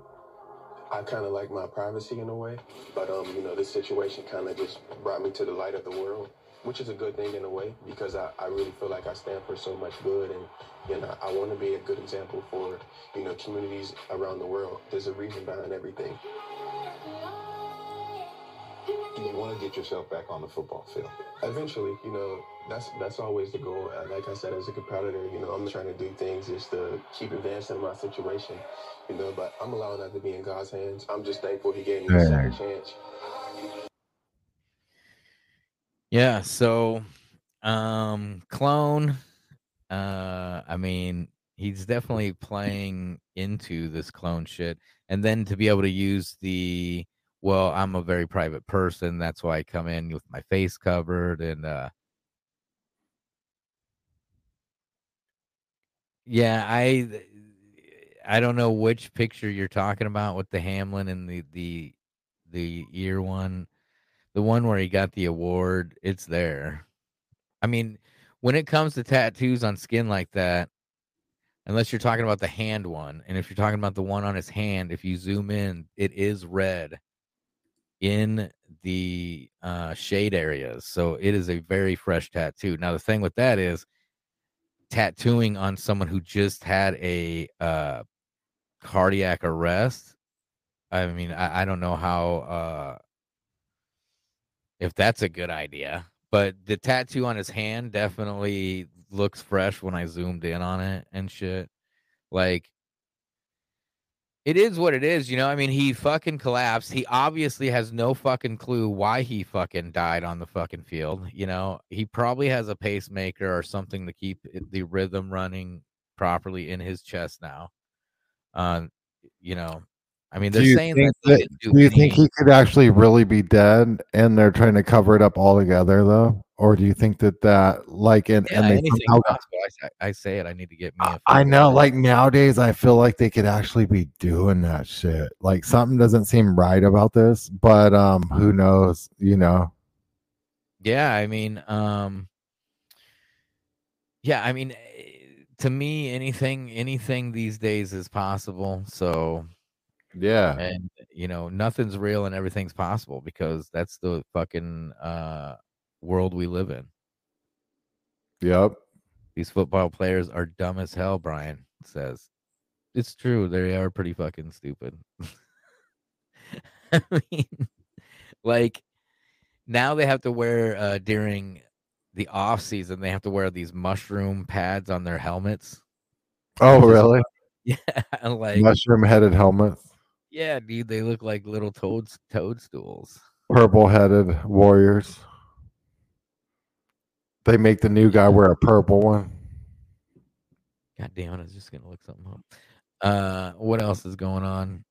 i kind of like my privacy in a way but um, you know this situation kind of just brought me to the light of the world which is a good thing in a way because I, I really feel like i stand for so much good and you know i want to be a good example for you know communities around the world. There's a reason behind everything. Do you want to get yourself back on the football field? eventually you know that's that's always the goal. Uh, like i said as a competitor you know i'm trying to do things just to keep advancing my situation you know but i'm allowing that to be in god's hands. I'm just thankful he gave me a second chance Yeah, so um clone uh I mean, he's definitely playing into this clone shit and then to be able to use the well, I'm a very private person, that's why I come in with my face covered and uh Yeah, I I don't know which picture you're talking about with the Hamlin and the the the ear one. The one where he got the award, it's there. I mean, when it comes to tattoos on skin like that, unless you're talking about the hand one, and if you're talking about the one on his hand, if you zoom in, it is red in the uh, shade areas. So it is a very fresh tattoo. Now, the thing with that is tattooing on someone who just had a uh, cardiac arrest. I mean, I, I don't know how uh, if that's a good idea, but the tattoo on his hand definitely looks fresh when I zoomed in on it and shit. Like, it is what it is, you know. I mean, he fucking collapsed. He obviously has no fucking clue why he fucking died on the fucking field. You know, he probably has a pacemaker or something to keep the rhythm running properly in his chest now. Um, you know, I mean, they're saying that, that- do do you think he could actually really be dead, and they're trying to cover it up altogether, though? Or do you think that that like and yeah, and they somehow. I, say- I say it. I need to get me. I know, like nowadays, I feel like they could actually be doing that shit. Like something doesn't seem right about this, but um, who knows? You know, Yeah, I mean, um, yeah, I mean, eh, to me, anything, anything these days is possible. So, yeah, and you know, nothing's real and everything's possible because that's the fucking uh world we live in. yep. These football players are dumb as hell. Brian says it's true. They are pretty fucking stupid. I mean, like now they have to wear uh during the off season. They have to wear these mushroom pads on their helmets. Oh, really? Yeah, like Mushroom-headed helmets, yeah, dude. They look like little toads toadstools. purple-headed warriors. They make the new guy wear a purple one. God damn! I was just gonna look something up. Uh, what else is going on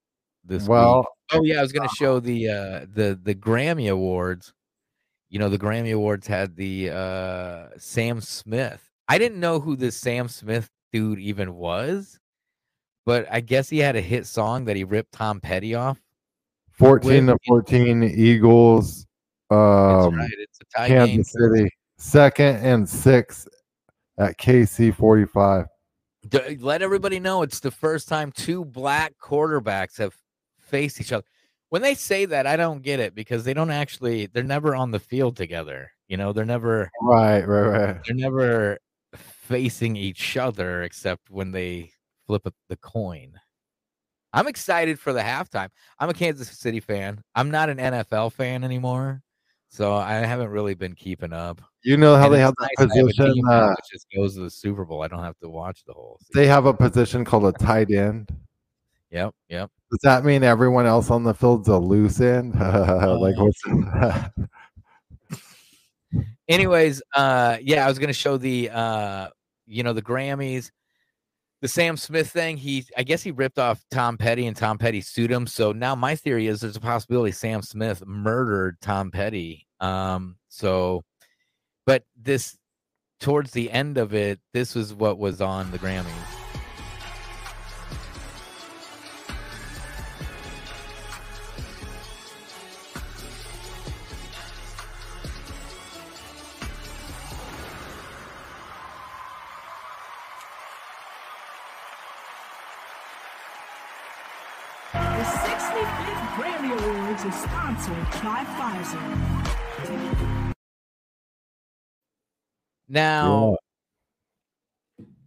this Well, week? Oh yeah, I was gonna show the uh the the Grammy Awards. You know, the Grammy Awards had the uh Sam Smith. I didn't know who this Sam Smith dude even was, but I guess he had a hit song that he ripped Tom Petty off. 14 to 14 Eagles. Um, right, it's a tie game. City, second and sixth at KC 45. Let everybody know it's the first time two black quarterbacks have faced each other. When they say that, I don't get it because they don't actually they're never on the field together. You know, they're never Right, right, right. they're never facing each other except when they flip the coin. I'm excited for the halftime. I'm a Kansas City fan. I'm not an NFL fan anymore. So I haven't really been keeping up. You know how And they have that nice position, team uh, that just goes to the Super Bowl. I don't have to watch the whole. They have a position called a tight end. Yep, yep. Does that mean everyone else on the field's a loose end? like what's anyways uh yeah i was gonna show the uh you know the grammys the sam smith thing he i guess he ripped off tom petty and tom petty sued him. So now my theory is there's a possibility sam smith murdered tom petty. Um so but this towards the end of it this was what was on the grammys sponsored by Pfizer. Now,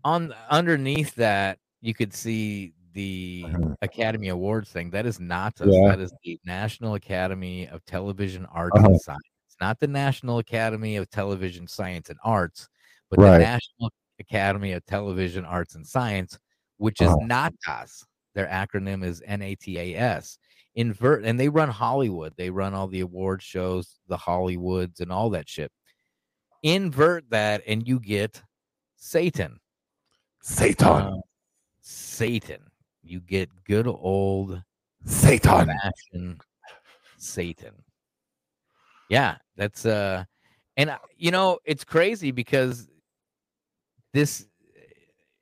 on underneath that, you could see the Academy Awards thing. That is not us. Yeah. That is the National Academy of Television Arts Uh-huh. and Science. Not the National Academy of Television Science and Arts, but Right. the National Academy of Television Arts and Science, which is Uh-huh. NATAS. Their acronym is NATAS. Invert, and they run Hollywood. They run all the award shows, the Hollywoods, and all that shit invert that and you get Satan. Satan. Uh, Satan. You get good old Satan. Satan. Yeah, that's uh and uh, you know, it's crazy because this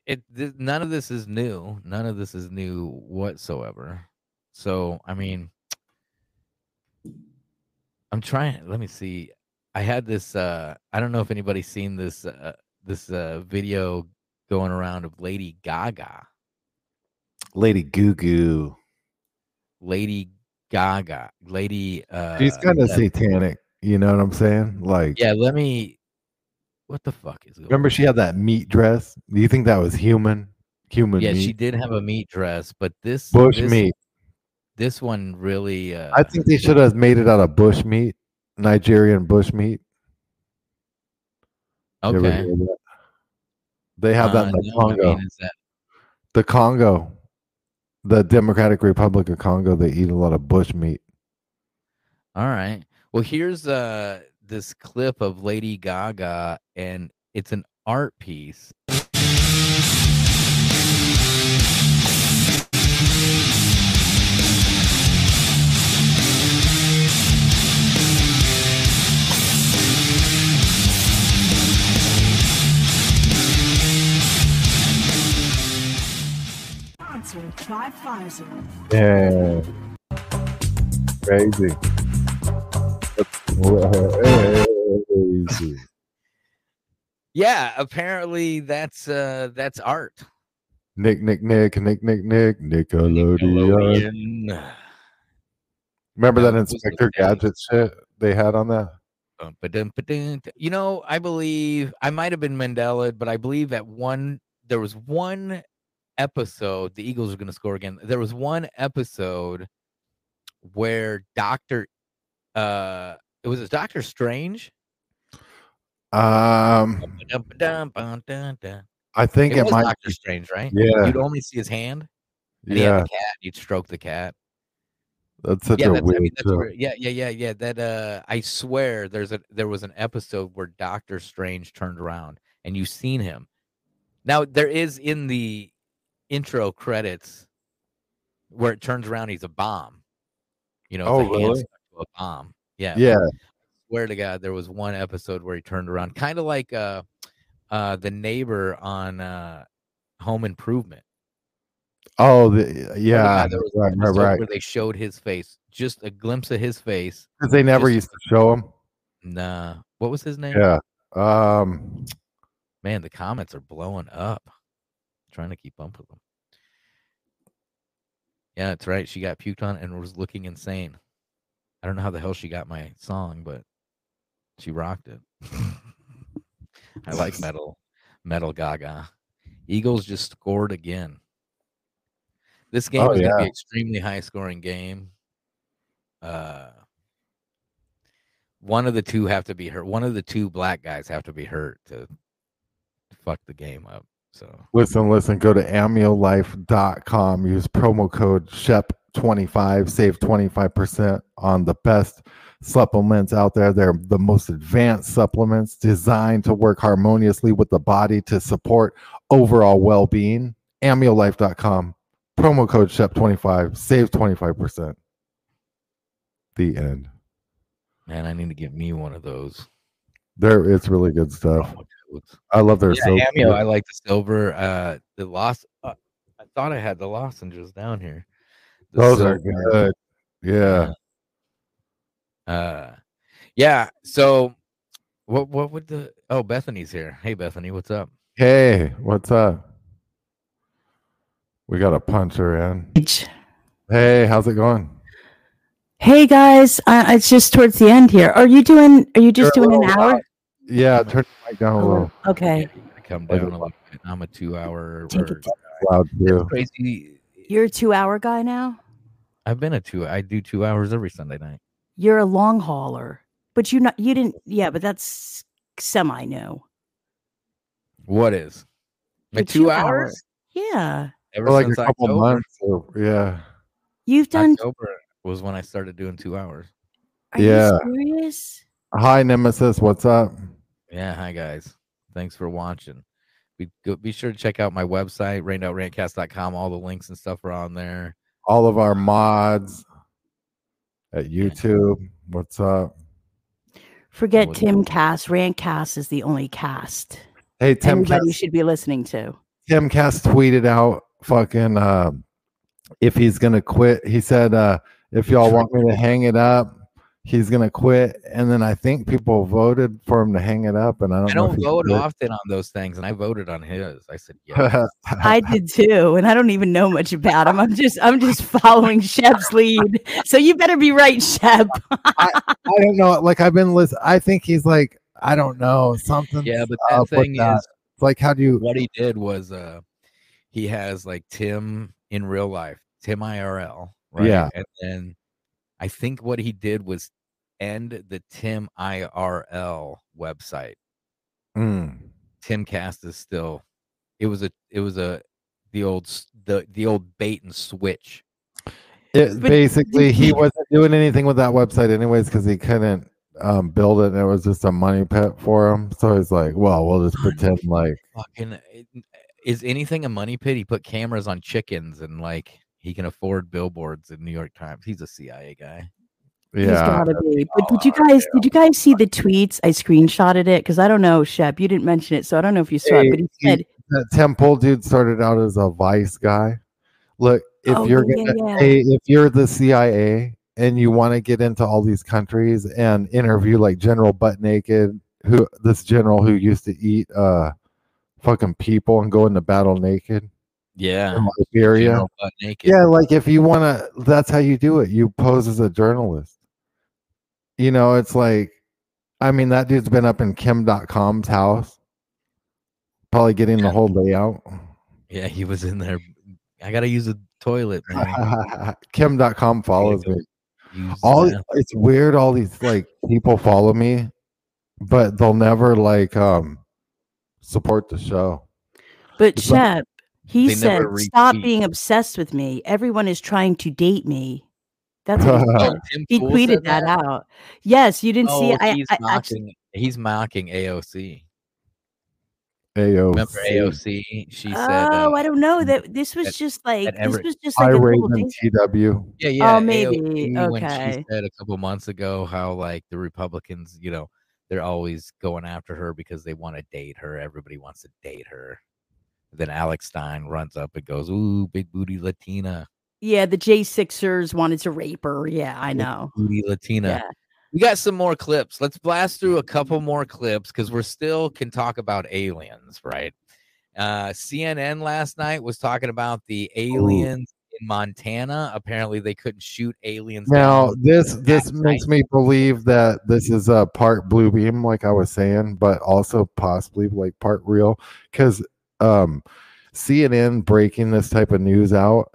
it th- none of this is new. None of this is new whatsoever. So, I mean, I'm trying. Let me see. I had this. uh I don't know if anybody's seen this. uh This uh video going around of Lady Gaga. Lady Goo Goo. Lady Gaga. Lady. uh She's kind of satanic. You know what I'm saying? Like, Yeah, let me. What the fuck is going Remember, she had that meat dress. Do you think that was human? Human Yeah, meat. she did have a meat dress, but this Bush this, meat. This one really. Uh, I think they should have made it out of bush meat, Nigerian bush meat. Okay. They have that Uh, in the no, I Congo. mean, that the Congo, the Democratic Republic of Congo, they eat a lot of bush meat. all right? Well, here's uh this clip of Lady Gaga, and it's an art piece. Sponsored by Pfizer. Yeah, crazy. Crazy. Yeah, apparently that's uh that's art. Nick, Nick, Nick, Nick, Nick, Nick, Nickelodeon. Nickelodeon. Remember that That Inspector. Gadget shit they had on that? Bum, ba-dum, ba-dum. You know, I believe I might have been Mandela, but I believe that one there was one episode. The Eagles are going to score again. There was one episode where Doctor, uh, it was Doctor Strange. Um, Dun, ba-dum, bum, dun, dun. I think It, it, might. Doctor be- Strange, right? Yeah. you'd only see his hand. And he had Yeah, the cat. You'd stroke the cat. that's such yeah, a that's, weird I mean, show. yeah, yeah, yeah, yeah. That uh, I swear, there's a there was an episode where Doctor Strange turned around and you've seen him. Now there is in the intro credits where it turns around, he's a bomb. You know, it's Oh, a really? a bomb. Yeah, Yeah. Swear to God, there was one episode where he turned around, kind of like uh, uh, the neighbor on uh, Home Improvement. Oh, the, yeah, God, there was right, right, right. Where they showed his face, just a glimpse of his face. 'Cause they never just- used to show him. Nah. What was his name? Yeah. Um. Man, the comments are blowing up. Trying to keep up with them. Yeah, that's right. She got puked on and was looking insane. I don't know how the hell she got my song, but she rocked it. I like metal, metal Gaga. Eagles just scored again. This game Oh, is going to yeah. be extremely high scoring game. Uh, one of the two have to be hurt. One of the two black guys have to be hurt to fuck the game up. So Listen, listen, go to amiolife.com. Use promo code SHEP25. Save 25% on the best supplements out there. They're the most advanced supplements designed to work harmoniously with the body to support overall well being. Amiolife.com. Promo code SHEP25. Save 25%. The end. Man, I need to get me one of those. There, it's really good stuff. Oh codes. I love their Yeah, soap. Amio, I like the silver. Uh, the lost. Uh, I thought I had the lozenges down here. The Those are good. Yeah. Uh, yeah. So, what what would the? Oh, Bethany's here. Hey, Bethany, what's up? Hey, what's up? We got to punch her in. Hey, how's it going? Hey guys, uh, it's just towards the end here. Are you doing? Are you just You're doing an little hour? Loud. Yeah, turn the mic down a oh, little. Okay. I come down a- a little bit. I'm a two-hour. Take Loud too. crazy. You're a two-hour guy now. I've been a two. I do two hours every Sunday night. You're a long hauler, but you not. You didn't. Yeah, but that's semi new. What is? My The two, two-hour. hours? Yeah, Ever For like a couple October. months. So, yeah. you've done. October was when I started doing two hours. Are Yeah. you serious? Hi, Nemesis. What's up? Yeah, hi guys. Thanks for watching. Be go, be sure to check out my website, rainoutRantcast.com. All the links and stuff are on there. All of our mods at YouTube. What's up? Forget What- Tim Cast. Rant Cast is the only cast Hey, Tim everybody Cass, should be listening to. Tim Cast tweeted out fucking uh, if he's gonna quit. He said, uh, if y'all want me to hang it up, he's gonna quit. And then I think people voted for him to hang it up. And I don't, I don't if vote often on those things, and I voted on his. I said, yeah. I did too, and I don't even know much about him. I'm just I'm just following Shep's lead. So you better be right, Shep. I don't know. Like I've been listening. I think he's like I don't know something. Yeah, but up that with thing that. is It's like how do you? what he did was uh he has like Tim in real life, Tim IRL, right? Yeah. And then I think what he did was end the Tim IRL website. Mm. Tim Cast is still it was a it was a the old the the old bait and switch. It, basically, he wasn't doing anything with that website anyways because he couldn't um, build it, and it was just a money pit for him. So he's like, "Well, we'll just pretend like." Fucking it- is anything a money pit? He put cameras on chickens and like he can afford billboards in New York Times. He's a CIA guy. He's Yeah, gotta be. But did you guys did you guys see the tweets? I screenshotted it because I don't know, Shep. You didn't mention it, so I don't know if you saw it. But he said, that Tim Pool dude started out as a Vice guy. Look, if Oh, you're yeah, gonna, yeah. hey, if you're the CIA and you want to get into all these countries and interview like General Butt Naked, who this general who used to eat uh fucking people and go into battle naked Yeah. in Liberia. Naked. Yeah, like if you want to, that's how you do it. You pose as a journalist. You know, it's like, I mean, that dude's been up in Kim Dotcom's house, probably getting the whole layout. Yeah, he was in there. I gotta use the toilet, man. Kim Dotcom follows me. All that. it's weird. All these like people follow me, but they'll never like um support the show. But It's like- Shep, he They said, "Stop being obsessed with me. Everyone is trying to date me." That's what he, Oh, said. He tweeted that? that? out. Yes, you didn't see Oh, it. He's I mocking. actually, he's mocking AOC. AOC. Remember AOC? She said. oh, uh, I don't know that this was that- just like that this Everett- was just like a I little TW. Yeah, yeah. Oh, maybe. AOC, When she Okay. said a couple months ago how like the Republicans, you know, they're always going after her because they want to date her. Everybody wants to date her. Then Alex Stein runs up and goes, "Ooh, big booty Latina, Yeah, the J Sixers wanted to rape her. Yeah, I know. booty Latina." Yeah. We got some more clips. Let's blast through a couple more clips because we're still can talk about aliens, right? Uh, CNN last night was talking about the aliens in Montana. Apparently, they couldn't shoot aliens. Now down. this this makes me believe that this is a part blue beam, like I was saying, but also possibly like part real, because um, CNN breaking this type of news out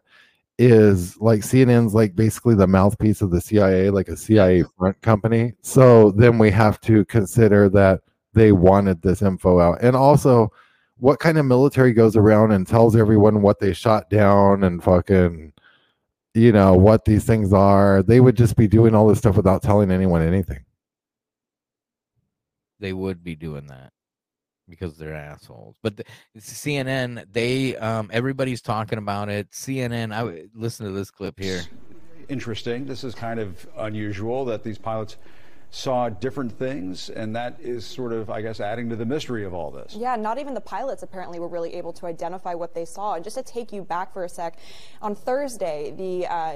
is like CNN's like basically the mouthpiece of the CIA, like a CIA front company. So then we have to consider that they wanted this info out, and also what kind of military goes around and tells everyone what they shot down and fucking you know what these things are? They would just be doing all this stuff without telling anyone anything. They would be doing that because they're assholes. But the, CNN, they um everybody's talking about it. CNN, I listen to this clip here. interesting. This is kind of unusual that these pilots saw different things, and that is sort of, I guess, adding to the mystery of all this. Yeah, not even the pilots apparently were really able to identify what they saw. And just to take you back for a sec, on Thursday, the uh,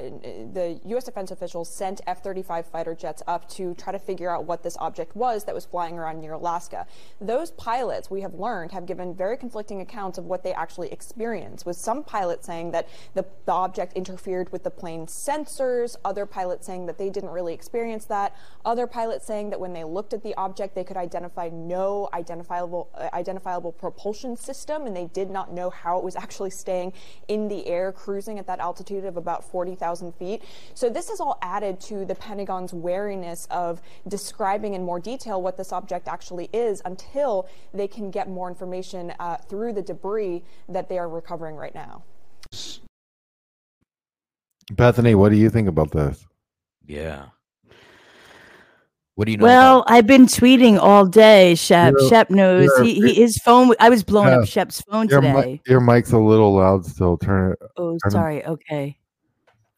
the U.S. defense officials sent F-35 fighter jets up to try to figure out what this object was that was flying around near Alaska. Those pilots, we have learned, have given very conflicting accounts of what they actually experienced. With some pilots saying that the, the object interfered with the plane's sensors, other pilots saying that they didn't really experience that, other pilots saying that when they looked at the object, they could identify no identifiable uh, identifiable propulsion system, and they did not know how it was actually staying in the air, cruising at that altitude of about 40,000 feet. So this has all added to the Pentagon's wariness of describing in more detail what this object actually is until they can get more information uh, through the debris that they are recovering right now. bethany what do you think about this Yeah. What do you know? Well, I've been tweeting all day. Shep, You're- Shep knows. He, he his phone. I was blowing Yeah. up Shep's phone your, mi- today. your mic's a little loud still turn it Oh, turn it- sorry. Okay,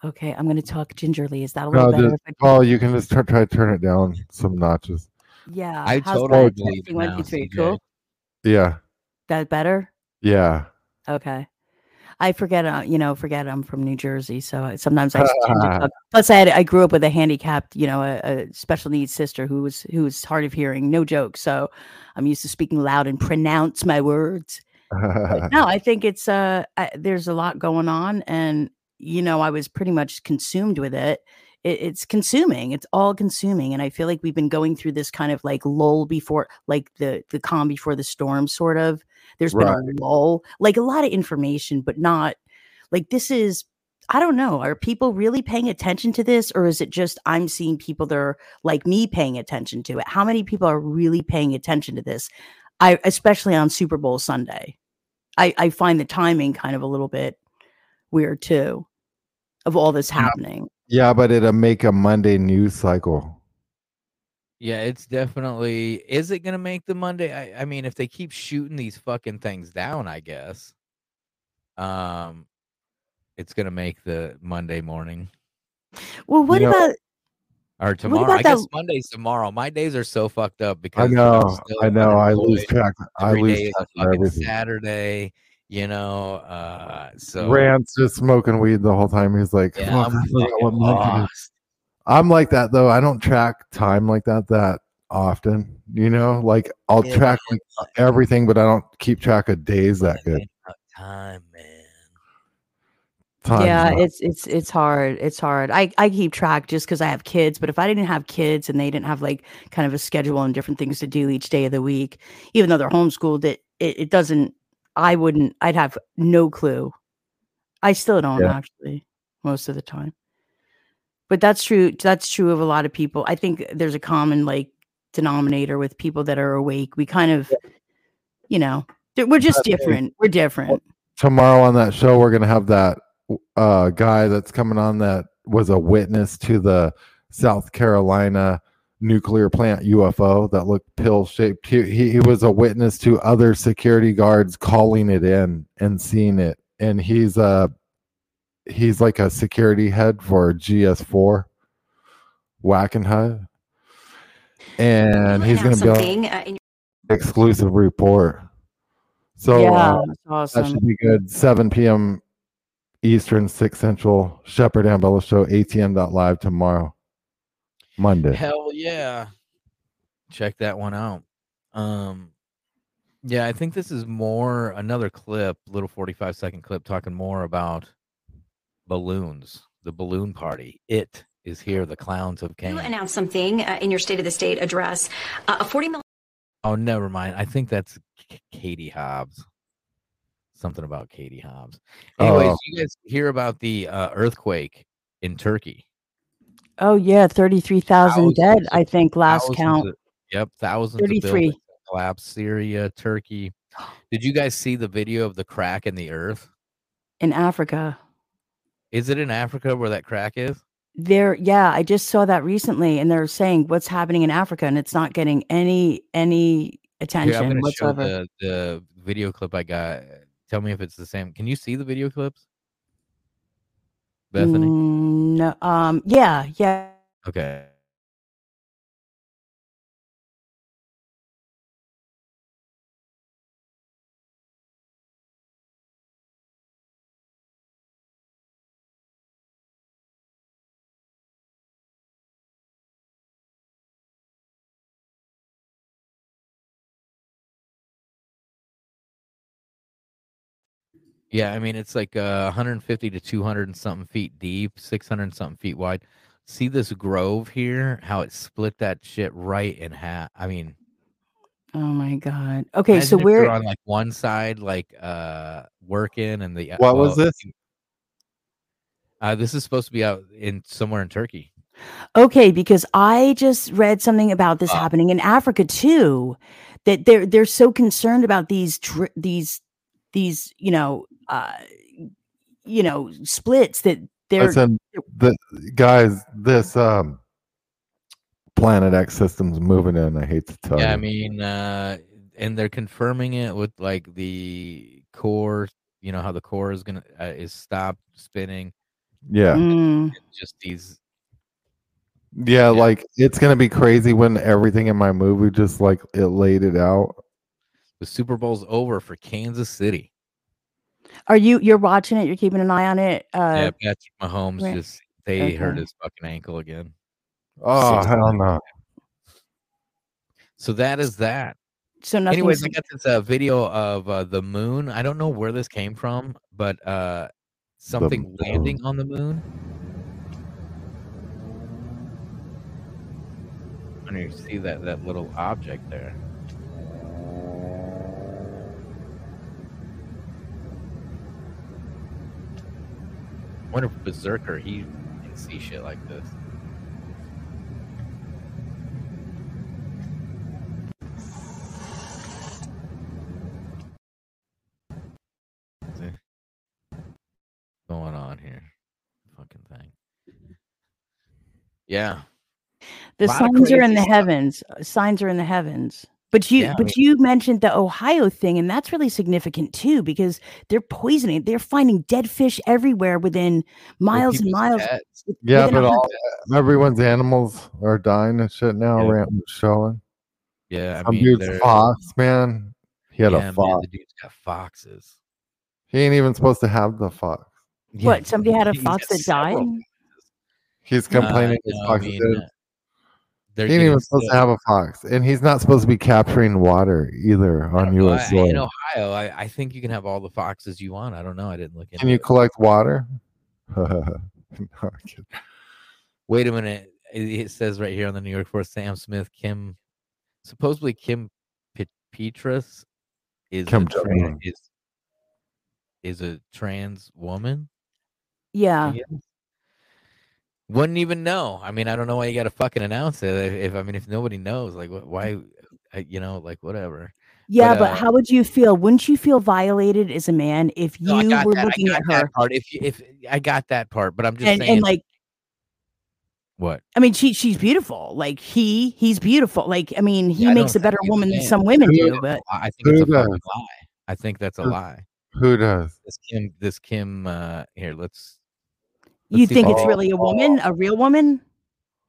okay. I'm gonna talk gingerly. Is that a little no, better? just, if oh you can just try, try to turn it down some notches yeah. I how's totally that? believe Testing it one, now, two, three. CJ. Cool. yeah That better? yeah Okay. I forget, uh, you know, forget I'm from New Jersey, so I- sometimes I. Plus, I had I grew up with a handicapped, you know, a, a special needs sister who was who was hard of hearing. No joke. So I'm used to speaking loud and pronounce my words. No, I think it's uh, I, there's a lot going on, and you know, I was pretty much consumed with it. it, it's consuming. It's all consuming, and I feel like we've been going through this kind of like lull before, like the the calm before the storm, sort of. There's been a lull, like a lot of information, but not like this is. I don't know. Are people really paying attention to this, or is it just I'm seeing people that are like me paying attention to it? How many people are really paying attention to this? I especially on Super Bowl Sunday. I, I find the timing kind of a little bit weird too of all this happening. Yeah, but it'll make a Monday news cycle. Yeah, it's definitely. Is it gonna make the Monday? I, I mean, if they keep shooting these fucking things down, I guess. Um, it's gonna make the Monday morning Well, what know, about or tomorrow. about I guess that- Monday's tomorrow. My days are so fucked up because I'm know, still I know. I lose track. I lose track of everything. Saturday. You know, uh, so Rand's just smoking weed the whole time. He's like, Yeah, "Fuck, I'm I forgot what fucking month it is." lost. I'm like that though. I don't track time like that that often. You know, like I'll Yeah, track like everything, but I don't keep track of days that good. time, man. Time's yeah, not- it's it's it's hard. It's hard. I I keep track just because I have kids. But if I didn't have kids and they didn't have like kind of a schedule and different things to do each day of the week, even though they're homeschooled, it it, it doesn't. I wouldn't. I'd have no clue. I still don't Yeah. actually most of the time. But that's true. That's true of a lot of people. I think there's a common like denominator with people that are awake. We kind of, you know, we're just different. We're different. tomorrow on that show we're gonna have that uh guy that's coming on that was a witness to the South Carolina nuclear plant UFO that looked pill shaped. He, he he was a witness to other security guards calling it in and seeing it, and he's uh he's like a security head for G4S Wackenhut, and he's gonna be on something uh, in exclusive report. So Yeah, uh, that's that should be good. 7 p.m. Eastern, 6 Central. Shepard Ambellas Show, ATN.live tomorrow, Monday. Hell yeah. Check that one out. Um yeah, I think this is more another clip, little 45 second clip talking more about balloons, the balloon party. It is here, the clowns of You Cain. announced something uh, in your State of the State address. Uh, a 40 million Oh, never mind. I think that's K- Katie Hobbs. Something about Katie Hobbs. Anyways, Oh. you guys hear about the uh, earthquake in Turkey? Oh yeah, thirty three thousand dead. Thousands I think last count. of- yep, thousands 33. of buildings. Syria, Turkey. Did you guys see the video of the crack in the earth? in Africa. Is it in Africa where that crack is? There, yeah, I just saw that recently, and they're saying what's happening in Africa, and it's not getting any any Here, I'm attention show whatsoever. the, the video clip I got. Tell me if it's the same. Can you see the video clips? Bethany? Mm, no, um, yeah, yeah. Okay. Yeah, I mean it's like uh, 150 to 200 and something feet deep, 600 and something feet wide. See this grove here? How it split that shit right in half. I mean, Oh my god. Okay, so imagine if you're we're on like one side, like uh, working, and the What was this? Uh, this is supposed to be out in somewhere in Turkey. okay because I just read something about Uh. this happening in Africa too. That they're they're so concerned about these dr- these these you know uh you know splits that they're Listen, the guys, this um Planet X system's moving in. I hate to tell Yeah, I mean, uh, and they're confirming it with like the core. You know how the core is gonna uh, is stopped spinning. Yeah. Mm. Just these. yeah, like it's gonna be crazy when everything in my movie just like it laid it out. The Super Bowl's over for Kansas City. Are you you're watching it? You're keeping an eye on it? Uh yeah, Patrick Mahomes right. just they hurt his fucking ankle again. Oh Six- hell no. So that is that. so nothing Anyways, I got this uh, video of uh, the moon. I don't know where this came from, but uh, something landing on the moon. wonder if you see that that little object there. Wonder if Berserker he can see shit like this. See? Going on here, fucking thing. Yeah, The signs are in the stuff. heavens. Signs are in the heavens. But you Yeah, I but mean- you mentioned the Ohio thing, and that's really significant too, because they're poisoning. They're finding dead fish everywhere within miles and miles. pets. Yeah, but all everyone's animals are dying and shit now. Yeah. Rant was showing. Yeah, I Some mean, dude's fox, man. He had yeah, a man, fox. the dude's got foxes. He ain't even supposed to have the fox. What? Somebody had a fox that died. several. He's Uh, complaining his no, I mean, is dead. uh, they're He ain't even getting supposed to have a fox, and he's not supposed to be capturing water either on Well, U.S. I- in. Ohio, I, I think you can have all the foxes you want. I don't know. I didn't look into it. Can you it. collect water? No, Wait a minute. It, it says right here on the New York Post, Sam Smith, Kim, supposedly Kim Pet- Petras is Kim a tra- is is a trans woman. Yeah. Wouldn't even know. I mean, I don't know why you got to fucking announce it. If, if I mean, if nobody knows, like, wh- why, I- you know, like whatever. Yeah, but, uh, how would you feel? Wouldn't you feel violated as a man if you No, were that. I looking got at that her part. If you- if I got that part, but I'm just and, saying, and like what? I mean, she she's beautiful. Like he he's beautiful. Like I mean, he Yeah, makes a better think he's a woman than some women Who- do. But I think it's a Who fucking does? lie. I think that's a Who- lie. Who does? This Kim, this Kim, uh, here, let's. You let's see think it's can- really a woman, a real woman?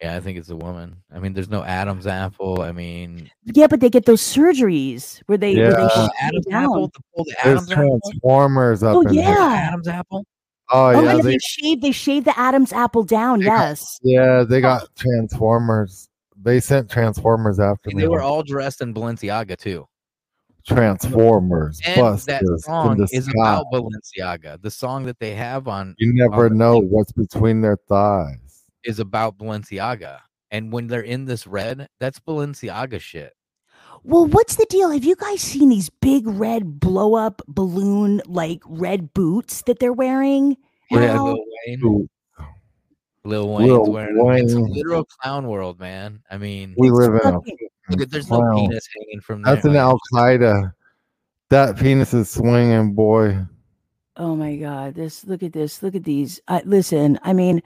Yeah, I think it's a woman. I mean, there's no Adam's apple. I mean, Yeah, but they get those surgeries where they, where they Yeah. shave oh, Adam's it apple. down. To pull the There's Adam's apple. transformers up Oh in here. yeah. Adam's apple. Oh Oh yeah, yeah, they they shave they shave the Adam's apple down. They got- Yes. yeah they got oh. transformers. They sent transformers after And me. they were all dressed in Balenciaga too. Transformers. And that busters in song the is about Balenciaga. The song that they have on You never on know thing what's between their thighs. is about Balenciaga. And when they're in this red, that's Balenciaga shit. Well, what's the deal? Have you guys seen these big red blow up balloon like red boots that they're wearing? Yeah, now? Lil Wayne. Ooh, Lil Wayne's Lil wearing them. It's a Wayne. literal clown world, man. I mean, We live in a fucking- look at there's no clown. penis hanging from there. That's an Al Qaeda. That penis is swinging, boy. Oh my god! This look at this. Look at these. Uh, listen, I mean,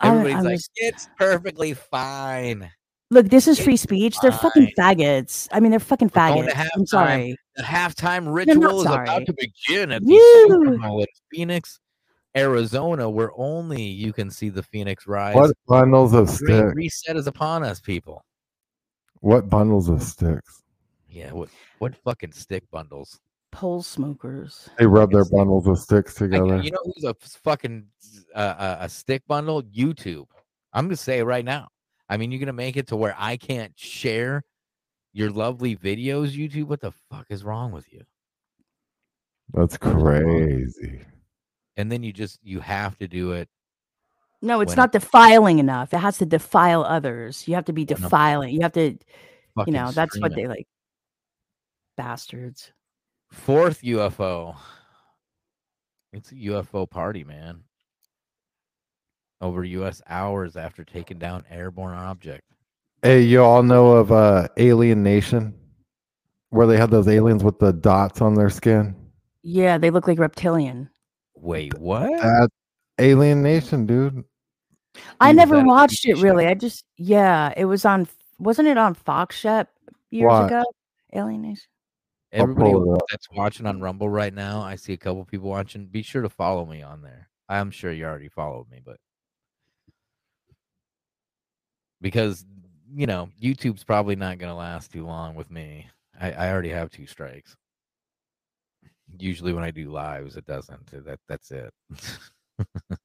I'm- Everybody's I'm like, just- it's perfectly fine. look. This is free speech. They're fucking faggots. I mean, they're fucking faggots. I'm halftime. sorry. The halftime ritual is sorry. about to begin at the You- Superdome in Phoenix, Arizona, where only you can see the Phoenix rise. What bundles of Great sticks? reset is upon us, people. What bundles of sticks? Yeah, what what fucking stick bundles? Pole smokers. They rub their bundles of sticks I- together. you know who's a fucking uh, uh, a stick bundle? YouTube. I'm gonna say it right now. I mean, you're gonna make it to where I can't share your lovely videos. YouTube, what the fuck is wrong with you? That's crazy. And then you just you have to do it. No, it's When- not defiling enough. It has to defile others. You have to be defiling. You have to, you know, that's what they like. Bastards. Fourth UFO. It's a UFO party, man. Over U.S. hours after taking down airborne object. Hey, you all know of uh, Alien Nation, where they have those aliens with the dots on their skin. Yeah, they look like reptilian. Wait, what? That Alien Nation, dude. I Dude, never watched it show. really. I just yeah, it was on. Wasn't it on Fox Shep years What? ago? Alienation. I'll Everybody pull it up. that's watching on Rumble right now, I see a couple people watching. Be sure to follow me on there. I'm sure you already followed me, but because you know YouTube's probably not going to last too long with me. I, I already have two strikes. Usually, when I do lives, it doesn't. That that's it. but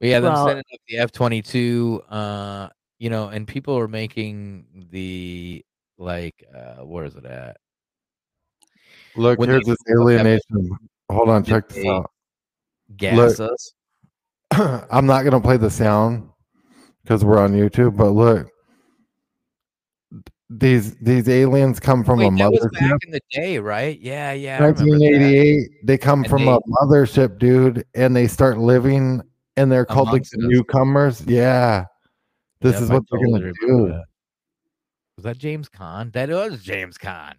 yeah, them Well- setting up the F twenty two. Uh, you know, and people are making the like, uh, where is it at? Look, When here's this look Alien at it, Nation. Hold on, check this out. Gas Look. us. I'm not gonna play the sound, because we're on YouTube. But look, these these aliens come from Wait, a that was mothership. back in the day, right? Yeah, yeah. I remember that. 1988. They come And from they- a mothership, dude, and they start living, and they're called like Amongst us. newcomers. Yeah, this Yep, is I what they're gonna do. that. Was that James Caan? That was James Caan.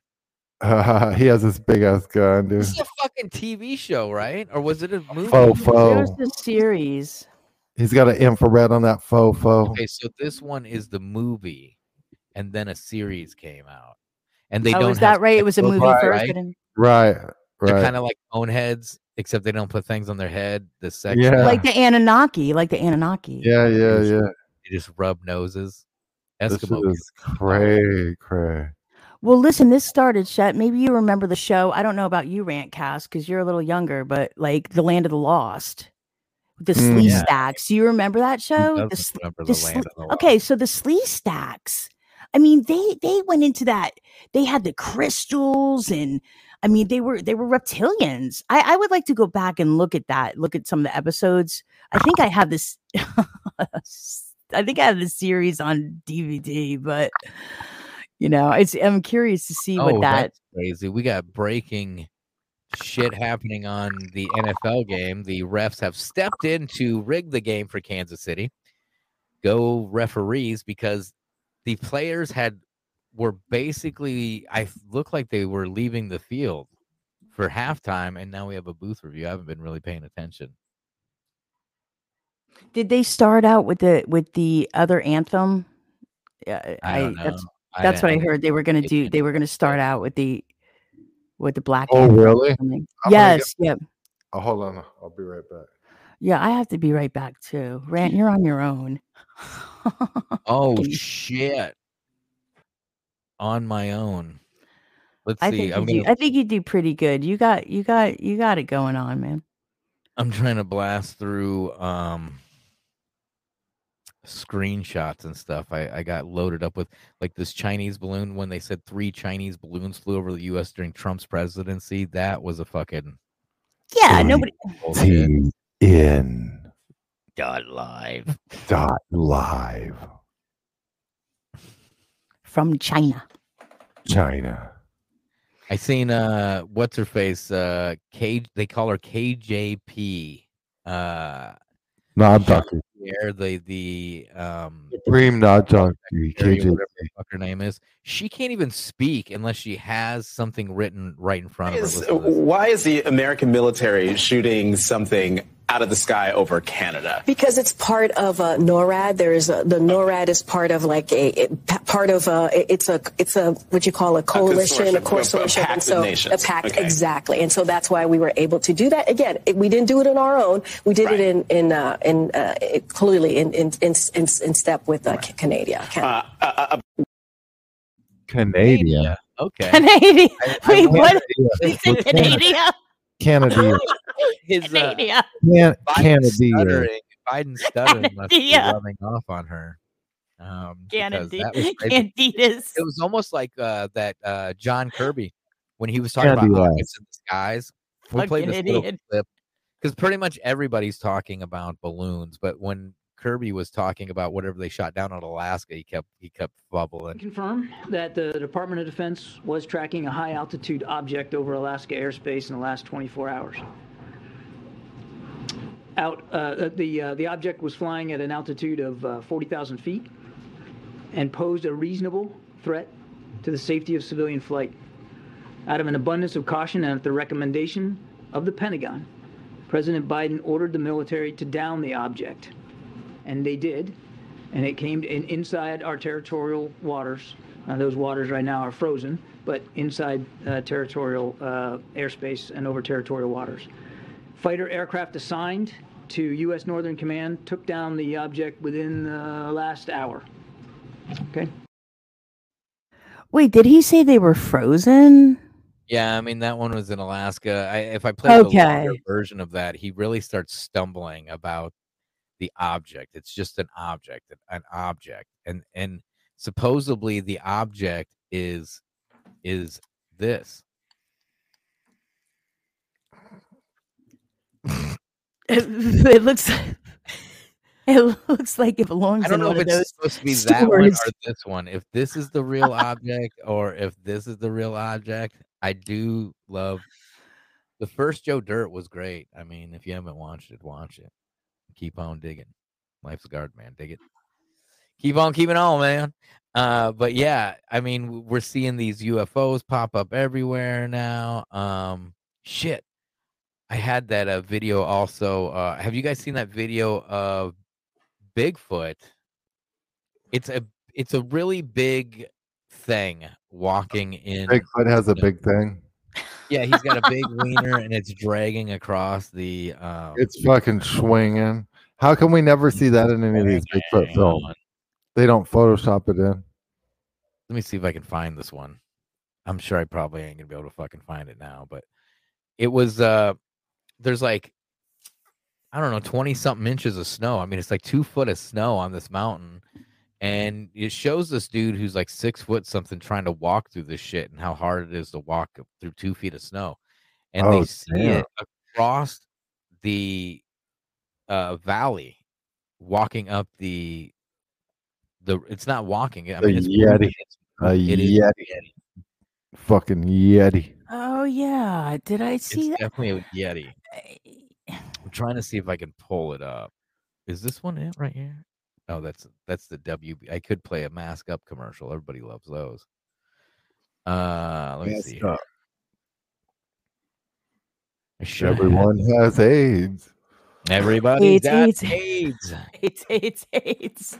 he has this big ass gun, dude. This is a fucking TV show, right? Or was it a movie? Faux faux. There's the series. He's got an infrared on that faux faux. Okay, so this one is the movie, and then a series came out, and they oh, don't. is that right? It was a movie robots, first. right? but Right, They're right. kind of like Coneheads, except they don't put things on their head. The sex, Yeah. Like the Anunnaki, like the Anunnaki. Yeah, yeah, yeah. they just rub noses. This Eskimo. is cray, cray. Well, listen, this started, Shet. Maybe you remember the show. I don't know about you, Rantcast, because you're a little younger, but like The Land of the Lost. with The Mm. Slee Yeah. Stacks. Do you remember that show? The remember the The Land Sle- of the Lost. okay, so the Sleestaks. I mean, they they went into that. They had the crystals, and I mean, they were they were reptilians. I, I would like to go back and look at that. Look at some of the episodes. I think I have this. I think I have the series on DVD, but you know, it's I'm curious to see what Oh, that. that's crazy. We got breaking shit happening on the NFL game. The refs have stepped in to rig the game for Kansas City. Go referees because the players had were basically I look like they were leaving the field for halftime and now we have a booth review. I haven't been really paying attention. Did they start out with the with the other anthem? Yeah, I don't know. that's I what I didn't- heard. They were going to do. They were going to start out with the with the black. Oh, anthem really? something. I'm gonna Yes. Yep. Oh, hold on. I'll be right back. Yeah, I have to be right back too. Rant, you're on your own. Oh shit. On my own. Let's I see. think you I'm do. gonna I think you do pretty good. You got you got you got it going on, man. I'm trying to blast through um screenshots and stuff. I, I got loaded up with like this Chinese balloon when they said three Chinese balloons flew over the US during Trump's presidency. That was a fucking Yeah, nobody. in Dot live. dot live From China. China. I seen uh what's her face uh K they call her KJP. Uh Not Doctor Pierre, the the um Dream, not Doctor Secretary, KJ. whatever the fuck her name is. She can't even speak unless she has something written right in front of her. Is- Listen to this. why is the American military shooting something out of the sky over Canada? Because it's part of uh, NORAD. There is a, the NORAD is part of like a it, part of a it's a it's a what you call a coalition, a, consortium, a- a consortium, pact and of so nations. a pact Okay. exactly. And so that's why we were able to do that. Again, it, we didn't do it on our own. We did it in in uh, in uh, it, clearly in in, in in in step with uh, Canada. Canada. Canadian. Okay. Canada. Wait, what? Canada. You said Canadian? Canada. Uh, Canadian. Can- Biden Canada. stuttering, Biden stuttering must be rubbing off on her. Um, because Canada. that was. Candidas. It was almost like uh, that uh, John Kirby when he was talking Candy about Lass. objects in the skies. We played this Fucking little idiot. clip because pretty much everybody's talking about balloons, but when Kirby was talking about whatever they shot down on Alaska, he kept he kept bubbling. confirm that the Department of Defense was tracking a high altitude object over Alaska airspace in the last 24 hours. Out, uh, the uh, the object was flying at an altitude of uh, 40,000 feet and posed a reasonable threat to the safety of civilian flight. Out of an abundance of caution and at the recommendation of the Pentagon, President Biden ordered the military to down the object, and they did and it came in inside our territorial waters. Uh, those waters right now are frozen, but inside uh, territorial uh, airspace and over territorial waters. Fighter aircraft assigned to U.S. Northern Command took down the object within the last hour. Okay. Wait, did he say they were frozen? Yeah, I mean that one was in Alaska. I, if I played the version of that, he really starts stumbling about the object. It's just an object, an, an object, and and supposedly the object is is this. It, it looks It looks like it belongs I don't know if it's supposed to be that one or this one. If this is the real object or if this is the real object, I do love the first Joe Dirt was great. I mean, if you haven't watched it, watch it. Keep on digging. Life's a guard, man. Dig it. Keep on keeping on, man. Uh, but yeah, I mean, we're seeing these UFOs pop up everywhere now. Um, shit. I had that uh, video also. Uh, have you guys seen that video of Bigfoot? It's a it's a really big thing walking in. Bigfoot has a big thing. Yeah, he's got a big wiener and it's dragging across the. Um, It's fucking swinging. How can we never see that in any of these Bigfoot films? They don't Photoshop it in. let me see if I can find this one. I'm sure I probably ain't gonna be able to fucking find it now, but it was uh there's like I don't know, 20 something inches of snow. I mean, it's like two foot of snow on this mountain. And it shows this dude who's like six foot something trying to walk through this shit and how hard it is to walk through two feet of snow. And Oh, they see damn. it across the uh valley walking up the the it's not walking. I mean it's Yeti. it's- A it is Yeti. Fucking Yeti. Oh yeah, did I see It's that? definitely a Yeti. I'm trying to see if I can pull it up. Is this one it right here? Oh, that's that's the WB. I could play a mask up commercial. Everybody loves those. Uh, let me Mask see. Up. I should have had Everyone has AIDS. Everybody AIDS, got AIDS. AIDS. It's it's it's.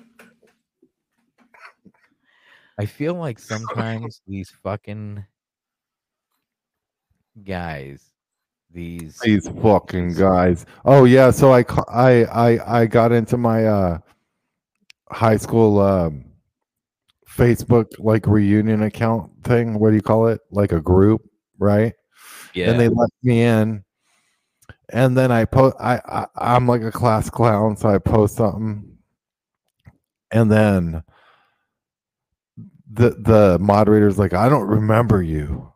I feel like sometimes these fucking guys, these These fucking guys. Oh yeah, so I I I I got into my uh high school um Facebook like reunion account thing. What do you call it? Like a group, right? Yeah. And they let me in. And then I post I, I I'm like a class clown, so I post something. And then the the moderator's like, I don't remember you.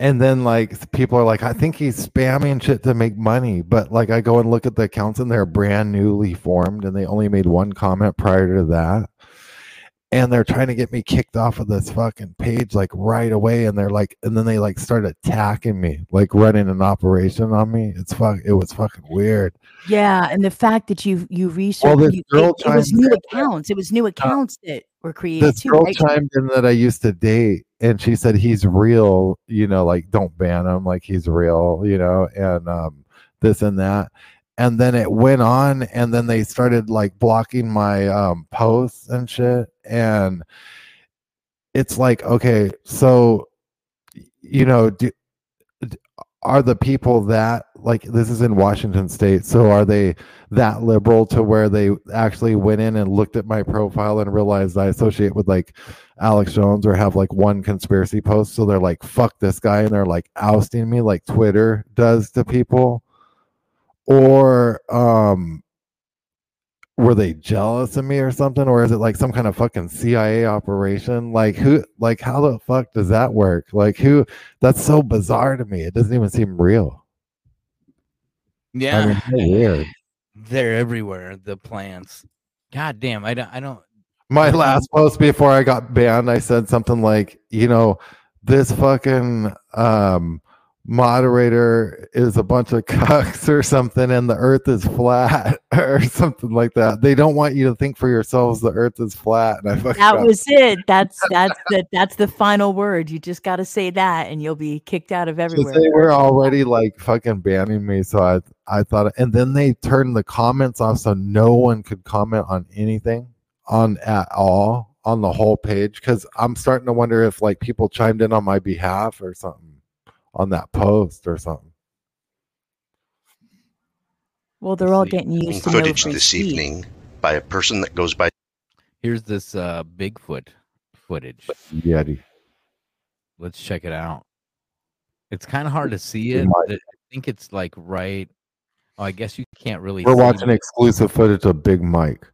And then like people are like, I think he's spamming shit to make money. But like I go and look at the accounts and they're brand newly formed and they only made one comment prior to that. And they're trying to get me kicked off of this fucking page like right away. And they're like, and then they like start attacking me, like running an operation on me. It's fuck it was fucking weird. Yeah, and the fact that you you researched this you, girl it, it was new accounts. It was new uh, accounts that were created this too, girl right? chimed in that I used to date, and she said he's real. You know, like don't ban him, like he's real. You know, and um, this and that. And then it went on, and then they started like blocking my um, posts and shit. And it's like, okay, so you know, do, are the people that like this is in Washington State? So are they that liberal to where they actually went in and looked at my profile and realized I associate with like Alex Jones or have like one conspiracy post? So they're like, fuck this guy, and they're like ousting me like Twitter does to people, or um. Were they jealous of me or something, or is it like some kind of fucking CIA operation? Like who, like how the fuck does that work? Like who? That's so bizarre to me. It doesn't even seem real. Yeah. I mean, so weird. They're everywhere. The plants. God damn. I don't. I don't. My last post before I got banned, I said something like, you know, this fucking um moderator is a bunch of cucks or something and the earth is flat or something like that. They don't want you to think for yourselves the earth is flat. And I fucking That was it. That's that's the that's the final word. You just got to say that, and you'll be kicked out of everywhere. they were already like fucking banning me. So I I thought and then they turned the comments off so no one could comment on anything on at all on the whole page because I'm starting to wonder if like people chimed in on my behalf or something on that post or something. Well, they're all getting used to no footage this speech. evening by a person that goes by Here's this uh Bigfoot footage. Yeti. Let's check it out. It's kind of hard to see it. might. I think it's like right. Oh, I guess you can't really. We're see watching exclusive footage of Big Mike.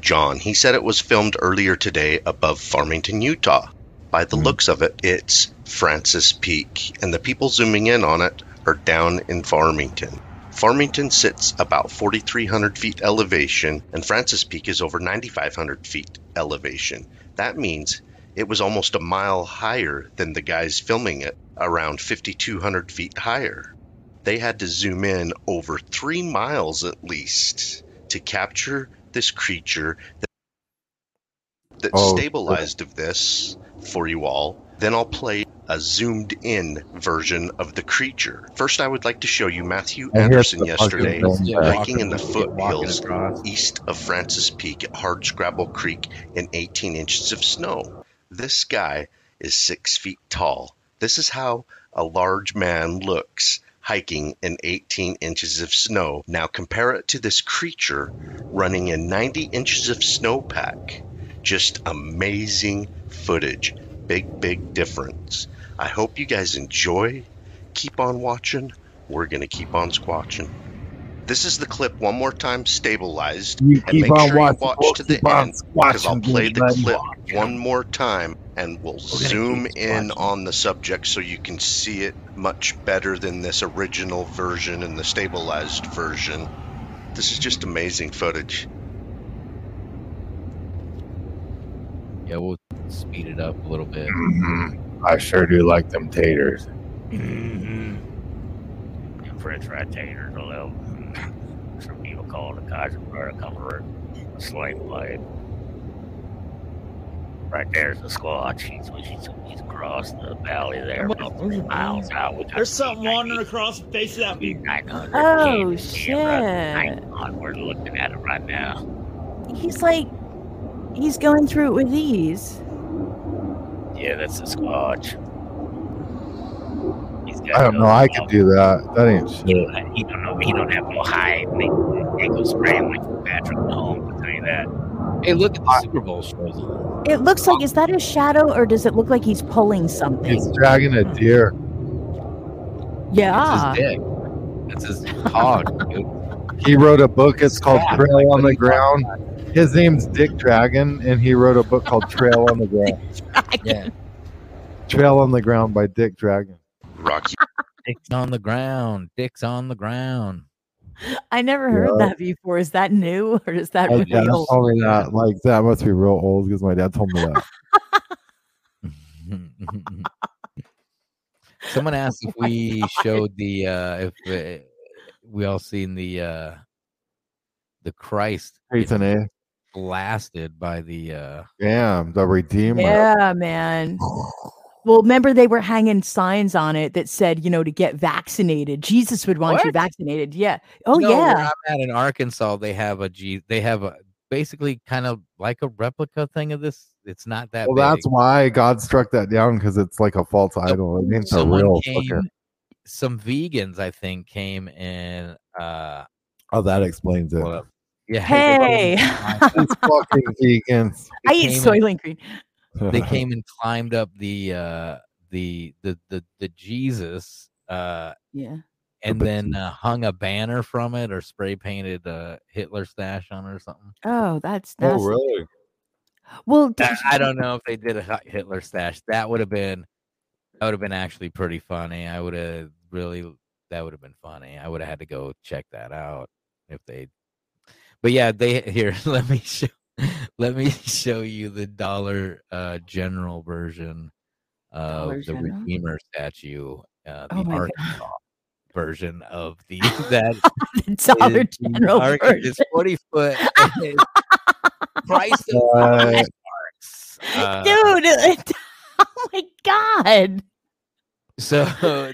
John. He said it was filmed earlier today above Farmington, Utah. By the hmm. looks of it, it's Francis Peak, and the people zooming in on it are down in Farmington. Farmington sits about 4,300 feet elevation, and Francis Peak is over 9,500 feet elevation. That means it was almost a mile higher than the guys filming it, around 5,200 feet higher. They had to zoom in over three miles at least to capture this creature that, that Oh, stabilized of this for you all. Then I'll play a zoomed in version of the creature. First, I would like to show you Matthew I hear Anderson yesterday fucking thing back. hiking in the Walking- walking foothills east of Francis Peak at Hardscrabble Creek in 18 inches of snow. This guy is six feet tall. This is how a large man looks hiking in 18 inches of snow. Now compare it to this creature running in 90 inches of snowpack. Just amazing footage. Big, big difference. I hope you guys enjoy. Keep on watching. We're going to keep on squatching. This is the clip one more time stabilized. You and keep make on sure watching, you watch we'll to the end because I'll play the baby. clip one more time and we'll gonna zoom in squatching. on the subject so you can see it much better than this original version and the stabilized version. This is just amazing footage. Yeah, we'll speed it up a little bit. Mhm. I sure do like them taters. Mm-hmm. French fry taters, a little. Some people call it a Kaiserburger comfort, a sling blade. Right there's the squatch. He's, he's, he's across the valley there, about three miles out. We got There's something wandering across the face of that. 900 Oh, shit. Hang on, we're looking at it right now. He's like, he's going through it with ease. Yeah, that's the squatch. He's got I don't know. I could do that. That ain't shit. He don't, he don't know. He don't have no hide. They, they go spraying like Patrick Mahomes. I'll tell you that. Hey, look at the Super Bowl shows. It looks like, is that a shadow or does it look like he's pulling something? He's dragging a deer. yeah. It's his dick. It's his hog. He wrote a book. It's called Trail on the Ground. His name's Dick Dragon, and he wrote a book called Trail on the Ground. Yeah. Trail on the Ground by Dick Dragon. Rocky. Dick's on the ground. Dick's on the ground. I never heard Yeah. that before. Is that new or is that My dad real? told me. Like that must be real old because my dad told me that. Someone asked if we showed the uh if uh, we all seen the uh the Christ Ethan blasted by the uh Damn, the Redeemer. Yeah, man. Well, remember they were hanging signs on it that said, you know, to get vaccinated. Jesus would want you vaccinated. Yeah. Oh, No, yeah. I'm at in Arkansas, they have a G they have a basically kind of like a replica thing of this. It's not that Well, big. that's why God struck that down because it's like a false idol. It means a real came, fucking. some vegans, I think, came and uh Oh, that explains it. well, yeah. Hey. These fucking vegans. I eat came soylent green. They came and climbed up the uh the the the, the Jesus uh Yeah. and then uh, hung a banner from it or spray painted uh Hitler stash on it or something. Oh, that's Oh, really? Well, I, I don't know if they did a Hitler stash. That would have been that would have been actually pretty funny. I would have really that would have been funny. I would have had to go check that out if they but yeah, they here let me show let me show you the dollar uh general version of Dollar the General? Redeemer statue, uh the Oh my God. Arkansas version of the that The Dollar is General Ark- version. It's 40 foot. price it's Christ of Uh. Uh, Dude, it- oh my God. So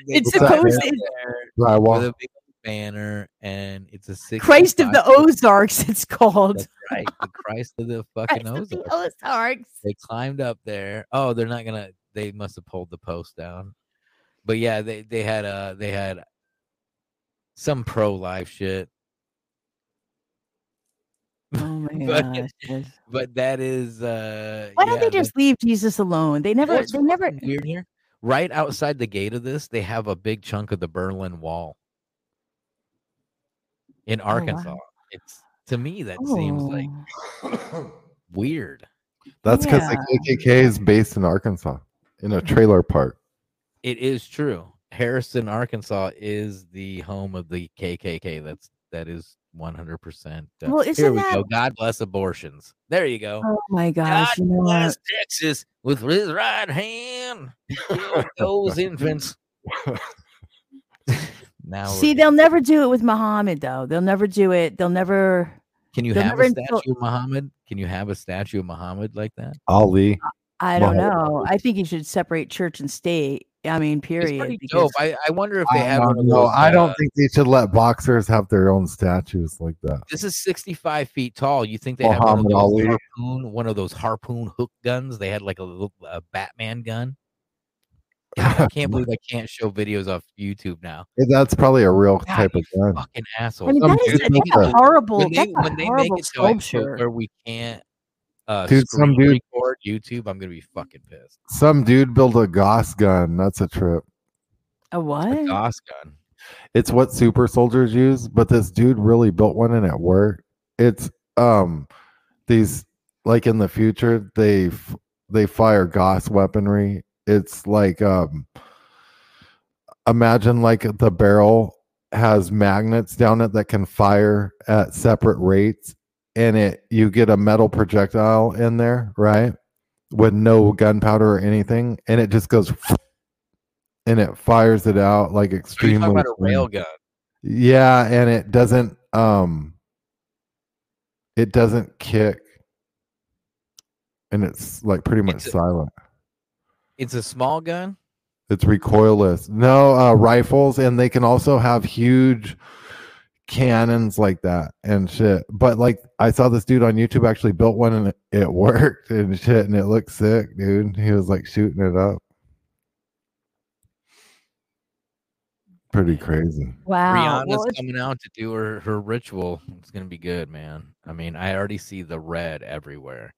It's supposed to- there Drywall. with a big banner, and it's a six. Christ of the Ozarks, it's called. That's right, the Christ of the fucking Christ of the Ozarks. Ozarks. They climbed up there. Oh, they're not gonna. They must have pulled the post down. But yeah, they they had uh they had some pro life shit. Oh my But- gosh. But that is uh Why don't yeah, they the- just leave Jesus alone? They never, they never. weird here? Right outside the gate of this, they have a big chunk of the Berlin Wall in oh, Arkansas. It's to me that seems like Oh. weird. That's because Yeah. the KKK is based in Arkansas in a mm-hmm. trailer park. It is true. Harrison, Arkansas, is the home of the KKK. That's that is one hundred percent. Uh, well, Here isn't we that- go. God bless abortions. There you go. Oh my gosh! God you know bless what? Texas with his right hand. Those infants. now, See, they'll never do it with Muhammad though. They'll never do it. They'll never. can you have a insult- statue of Muhammad? Can you have a statue of Muhammad like that? Ali. I don't Muhammad. know. I think you should separate church and state. I mean, period. pretty dope. I, I wonder if they I have one don't of know. those. I don't uh, think they should let boxers have their own statues like that. This is 65 feet tall. You think they have one of those Ali. harpoon, one of those harpoon hook guns? They had like a little a Batman gun. God, I can't believe I can't show videos off YouTube now. That's probably a real God, type of gun. Fucking asshole. I mean, that is dude that's a a- horrible. when they, that's a when they make horrible it to sculpture. where we can't uh, Dude, some dude- record YouTube, I'm gonna be fucking pissed. Some dude built a Gauss gun. That's a trip. A what? Gauss gun. It's what super soldiers use, but this dude really built one and it worked. It's um these like in the future they f- they fire Gauss weaponry. It's like um imagine like the barrel has magnets down it that can fire at separate rates and it you get a metal projectile in there, right? With no gunpowder or anything and it just goes and it fires it out like extremely about a rail gun? Yeah, and it doesn't um it doesn't kick. And it's like pretty much It's a- silent. It's a small gun. It's recoilless. No uh rifles and they can also have huge cannons like that and shit. But like I saw this dude on YouTube actually built one and it, it worked and shit and it looked sick, dude. He was like shooting it up. Pretty crazy. Wow. Rihanna's Well, coming out to do her, her ritual. It's gonna be good, man. I mean, I already see the red everywhere.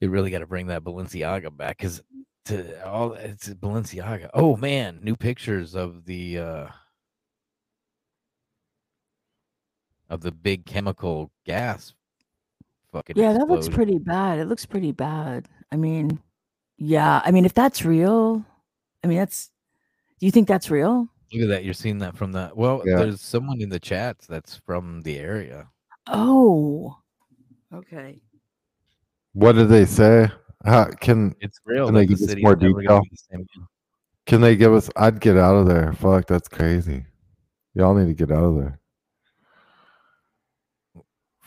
They really got to bring that Balenciaga back because to all it's Balenciaga. Oh man, new pictures of the uh of the big chemical gas. Fucking yeah, that looks pretty bad. It looks pretty bad. I mean, yeah. I mean, if that's real, I mean, that's. Do you think that's real? Look at that. You're seeing that from the well. Yeah. There's someone in the chat that's from the area. Oh. Okay. What did they say? How can It's real. Can they the give us more detail? the. Can they give us? I'd get out of there. Fuck, that's crazy. Y'all need to get out of there.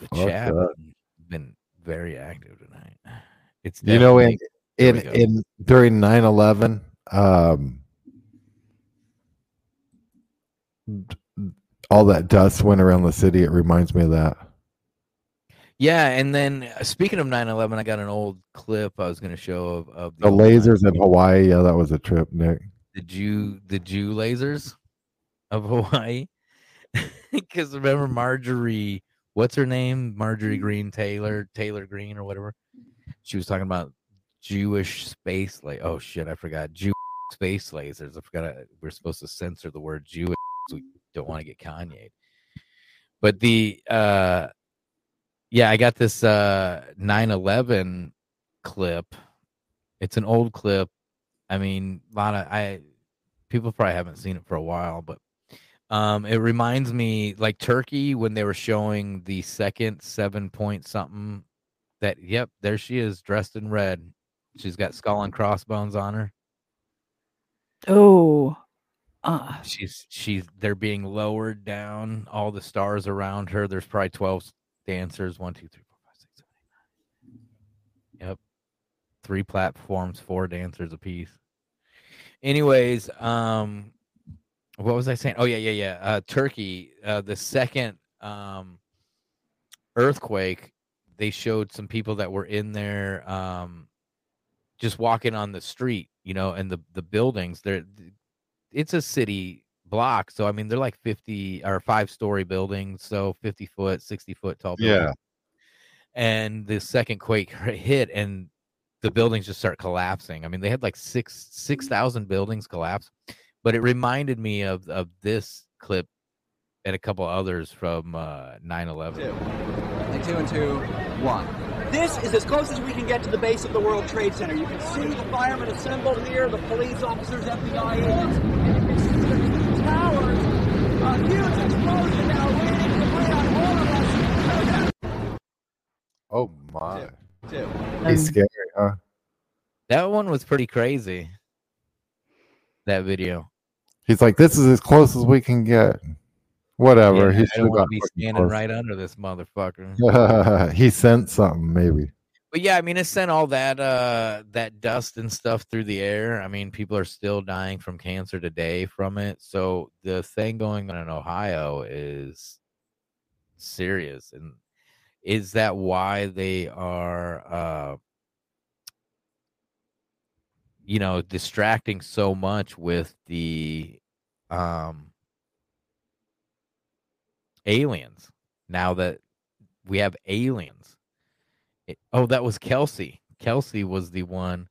The Fuck chat that. has been very active tonight. It's You know, in in, in during 9-11, um, d- all that dust went around the city. It reminds me of that. Yeah, and then uh, speaking of 9/11, I got an old clip I was going to show of of The old lasers in Hawaii. Yeah, that was a trip, Nick. the Jew the Jew lasers of Hawaii. Because remember Marjorie, what's her name? Marjorie Greene Taylor, Taylor Greene or whatever. She was talking about Jewish space like oh shit, I forgot Jew space lasers. I forgot I- we're supposed to censor the word Jewish. So we don't want to get Kanye. But the uh yeah, I got this uh 9/11 clip. It's an old clip. I mean, a lot of I people probably haven't seen it for a while, but um it reminds me like Turkey when they were showing the second seven point something that yep, there she is dressed in red. She's got skull and crossbones on her. Oh. Uh, She's she's they're being lowered down, all the stars around her. There's probably 12 dancers. One, two, three, four, five, six, seven, eight, nine. Yep. Three platforms, four dancers apiece. Anyways, um what was I saying? Oh yeah, yeah, yeah. Uh Turkey, uh the second um earthquake, they showed some people that were in there um just walking on the street, you know, and the the buildings, they're it's a city block, so I mean they're like 50 or 5 story buildings, so 50 foot, 60 foot tall Yeah. And the second quake hit and the buildings just start collapsing. I mean, they had like six six thousand buildings collapse, but it reminded me of of this clip and a couple others from uh 9/11. Only two and two, one. This is as close as we can get to the base of the World Trade Center. You can see the firemen assembled here, the police officers, FBI agents, and you can see the towers. A huge explosion now raining debris on all of us. Oh my. Two. He's um, scary, huh? That one was pretty crazy. That video. He's like, this is as close as we can get. Whatever. Yeah, he I should don't have want got to be standing close. right under this motherfucker. he sent something, maybe. But yeah, I mean, it sent all that uh that dust and stuff through the air. I mean, people are still dying from cancer today from it. So the thing going on in Ohio is serious. And is that why they are uh you know distracting so much with the um aliens now that we have aliens oh, that was Kelce. Kelce was the one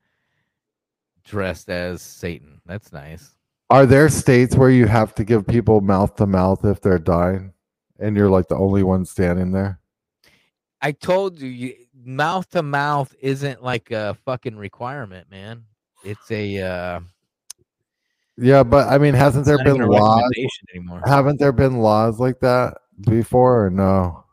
dressed as Satan. That's nice. Are there states where you have to give people mouth to mouth if they're dying and you're like the only one standing there? I told you, you mouth to mouth isn't like a fucking requirement, man. It's a uh Yeah, but I mean, hasn't there been laws? anymore. Haven't there been laws like that before or no?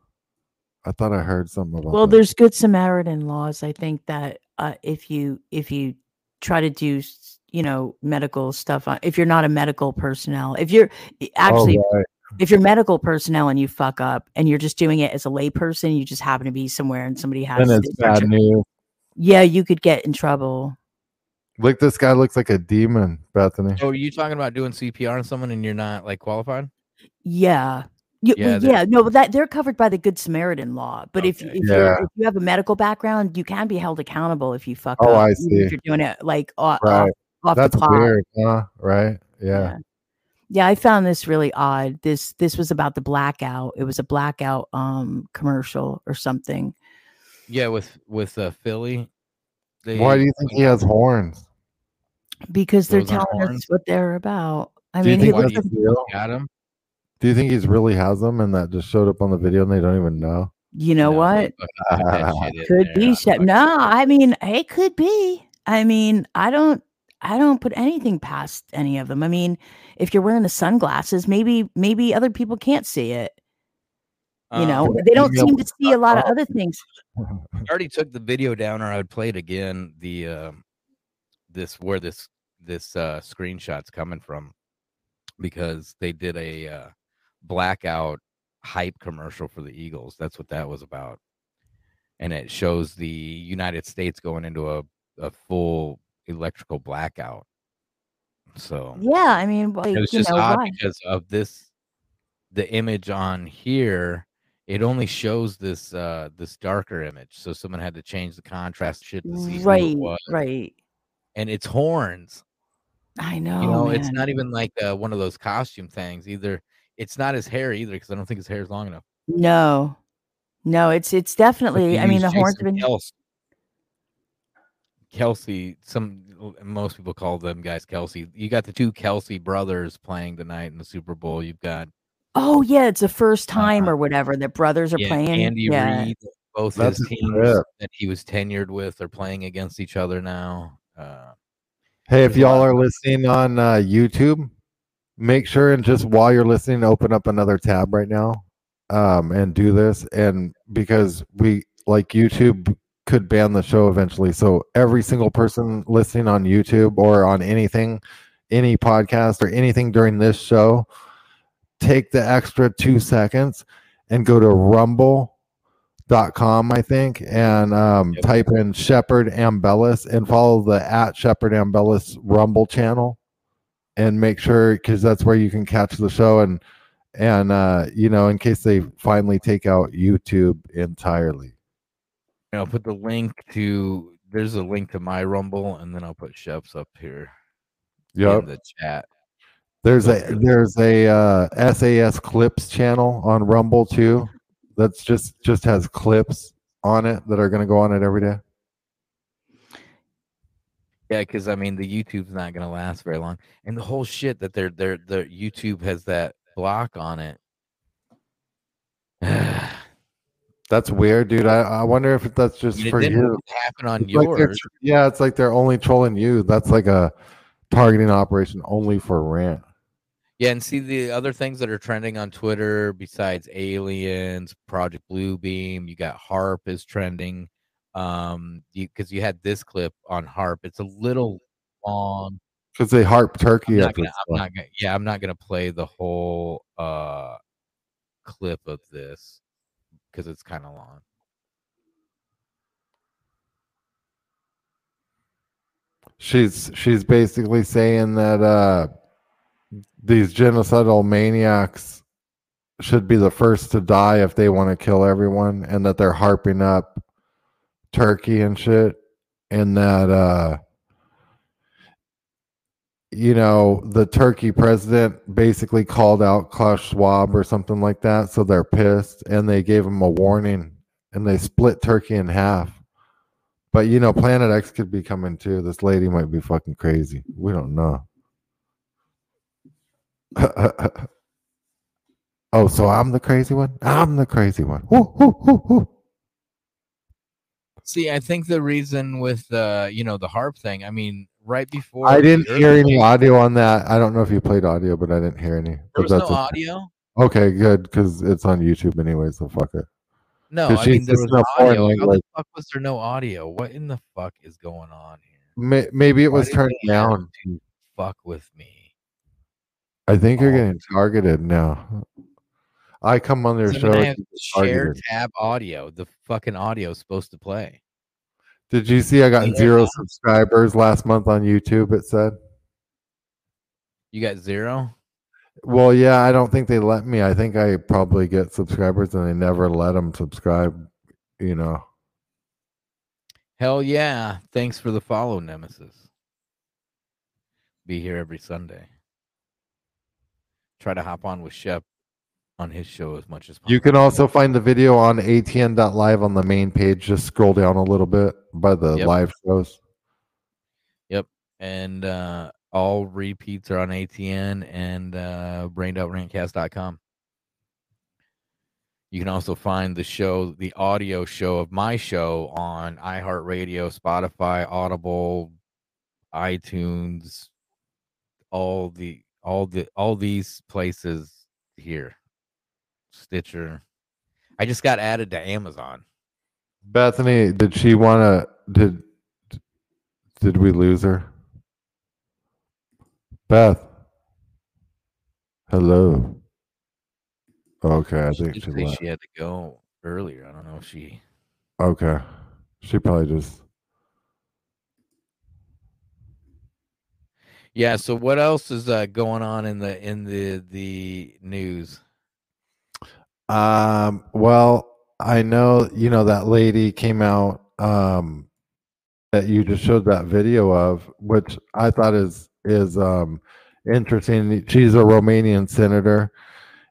I thought I heard something about Well, that. there's good Samaritan laws. I think that uh, if you if you try to do you know medical stuff, if you're not a medical personnel, if you're actually Oh, right. if you're medical personnel and you fuck up and you're just doing it as a layperson, you just happen to be somewhere and somebody has Then it's bad extra- news. yeah, you could get in trouble. Like this guy looks like a demon, Bethany. Oh, are you talking about doing CPR on someone and you're not like qualified? Yeah. You, Yeah, yeah, no, but that they're covered by the Good Samaritan law. But if if, Yeah. you're, if you have a medical background, you can be held accountable if you fuck oh, up. I see. If you're doing it like off, Right. off That's the pot. weird, huh? Right? Yeah. Yeah. Yeah, I found this really odd. This this was about the blackout. It was a blackout um commercial or something. Yeah, with with uh, Philly. They, Why do you think he has horns? Because they're Those telling us what they're about. I Do you mean, he think looks that's like, real? him? Do you think he's really has them and that just showed up on the video and they don't even know? you know what? that Could be shit. No, I mean, it could be. I mean, I don't I don't put anything past any of them. I mean, if you're wearing the sunglasses, maybe maybe other people can't see it. You Um, know, they don't seem to see a lot of other things. I already took the video down, or I would play it again. The um this where this this uh, screenshot's coming from because they did a uh, blackout hype commercial for the Eagles. That's what that was about, and it shows the United States going into a a full electrical blackout. So Yeah, I mean, like, it was just know, odd why? because of this the image on here it only shows this uh this darker image so someone had to change the contrast shit to see Right, right. and it's horns I know. you know it's not even like uh, one of those costume things either it's not his hair either because i don't think his hair is long enough No, no, it's it's definitely. I mean, the used horns Jason have been. Kelce. Kelce, some most people call them guys Kelce. You got the two Kelce brothers playing tonight in the Super Bowl. You've got Oh yeah, it's the first time or whatever that brothers are yeah, playing. Andy yeah. Reid, both That's his teams trip. that he was tenured with are playing against each other now. Uh, Hey, if There's a lot y'all are listening on uh, YouTube, make sure and just while you're listening, open up another tab right now um, and do this. And because we like YouTube could ban the show eventually. So every single person listening on YouTube or on anything, any podcast or anything during this show, take the extra two seconds and go to rumble dot com i think and um, type in Shepard Ambellas and follow the at Shepard Ambellas rumble channel and make sure because that's where you can catch the show and and uh you know in case they finally take out youtube entirely I'll put the link to. There's a link to my Rumble, and then I'll put Chef's up here Yep. in the chat. there's a there's a uh sas clips channel on rumble too that's just just has clips on it that are going to go on it every day yeah, because I mean the YouTube's not gonna last very long, and the whole shit that they're the YouTube has that block on it. that's weird, dude. I, I wonder if that's just it for you. Happen on it's yours. Like yeah, it's like they're only trolling you. That's like a targeting operation only for rant. Yeah, and see the other things that are trending on Twitter besides aliens, Project Bluebeam. You got HAARP is trending. Um, because you, had this clip on HAARP. It's a little long. Because they harp turkey I'm not gonna, I'm not gonna, yeah, I'm not gonna play the whole uh clip of this because it's kind of long. She's she's basically saying that uh these genocidal maniacs should be the first to die if they want to kill everyone and that they're harping up Turkey and shit and that uh you know the Turkey president basically called out Klaus Schwab or something like that so they're pissed and they gave him a warning and they split Turkey in half but you know, Planet X could be coming too. This lady might be fucking crazy. We don't know. oh, so I'm the crazy one? I'm the crazy one. Woo, woo, woo. See, I think the reason with the you know the HAARP thing, I mean, right before I didn't hear any audio on that. I don't know if you played audio, but I didn't hear any. There was no okay. audio. Okay, good, because it's on YouTube anyway, so fuck it. No, I mean there was a foreign audio. How the fuck was there no audio? What in the fuck is going on here? May- Maybe it Why was turned down. fuck with me. I think Oh. you're getting targeted now. I come on their show. mean, I and have share tab audio. The fucking audio is supposed to play. Did you see I got Yeah. zero subscribers last month on YouTube? It said. You got zero? Well, yeah, I don't think they let me. I think I probably get subscribers and they never let them subscribe, you know. Hell yeah. Thanks for the follow, Nemesis. Be here every Sunday. Try to hop on with Shep on his show as much as possible. You can also find the video on atn.live on the main page. Just scroll down a little bit by the Yep. live shows. Yep. And uh all repeats are on ATN and uh brain.rantcast.com. You can also find the show, the audio show of my show on iHeartRadio, Spotify, Audible, iTunes, all the all the all these places here. Stitcher. I just got added to Amazon. Bethany, did she want to? Did did we lose her? Beth. Hello. Okay, I She think she left. she had to go earlier. I don't know if she Okay, she probably just. Yeah. So what else is uh, going on in the in the the news? Um. Well, I know you know that lady came out. Um, that you just showed that video of, which I thought is is um interesting. She's a Romanian senator,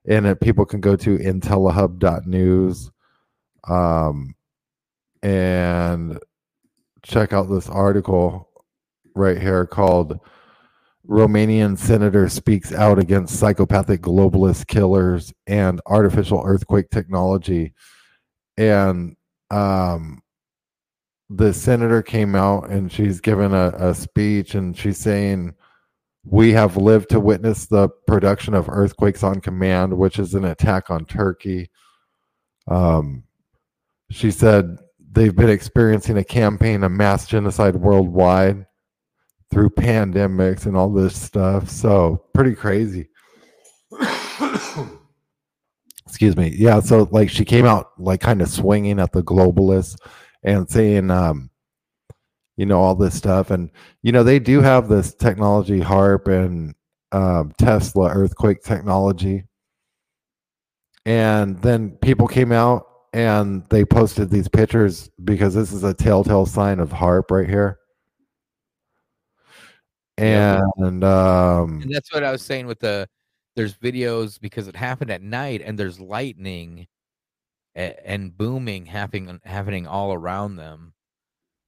and it, people can go to intellihub.news, um, and check out this article right here called Romanian senator speaks out against psychopathic globalist killers and artificial earthquake technology. And um, the senator came out and she's given a, a speech and she's saying, We have lived to witness the production of earthquakes on command, which is an attack on Turkey. Um, she said they've been experiencing a campaign of mass genocide worldwide through pandemics and all this stuff. So pretty crazy. Excuse me. Yeah. So like she came out like kind of swinging at the globalists and saying, um, you know, all this stuff. And, you know, they do have this technology, HAARP and um, Tesla earthquake technology. And then people came out and they posted these pictures because this is a telltale sign of HAARP right here. And um, And that's what I was saying with the there's videos because it happened at night and there's lightning a- and booming happening happening all around them.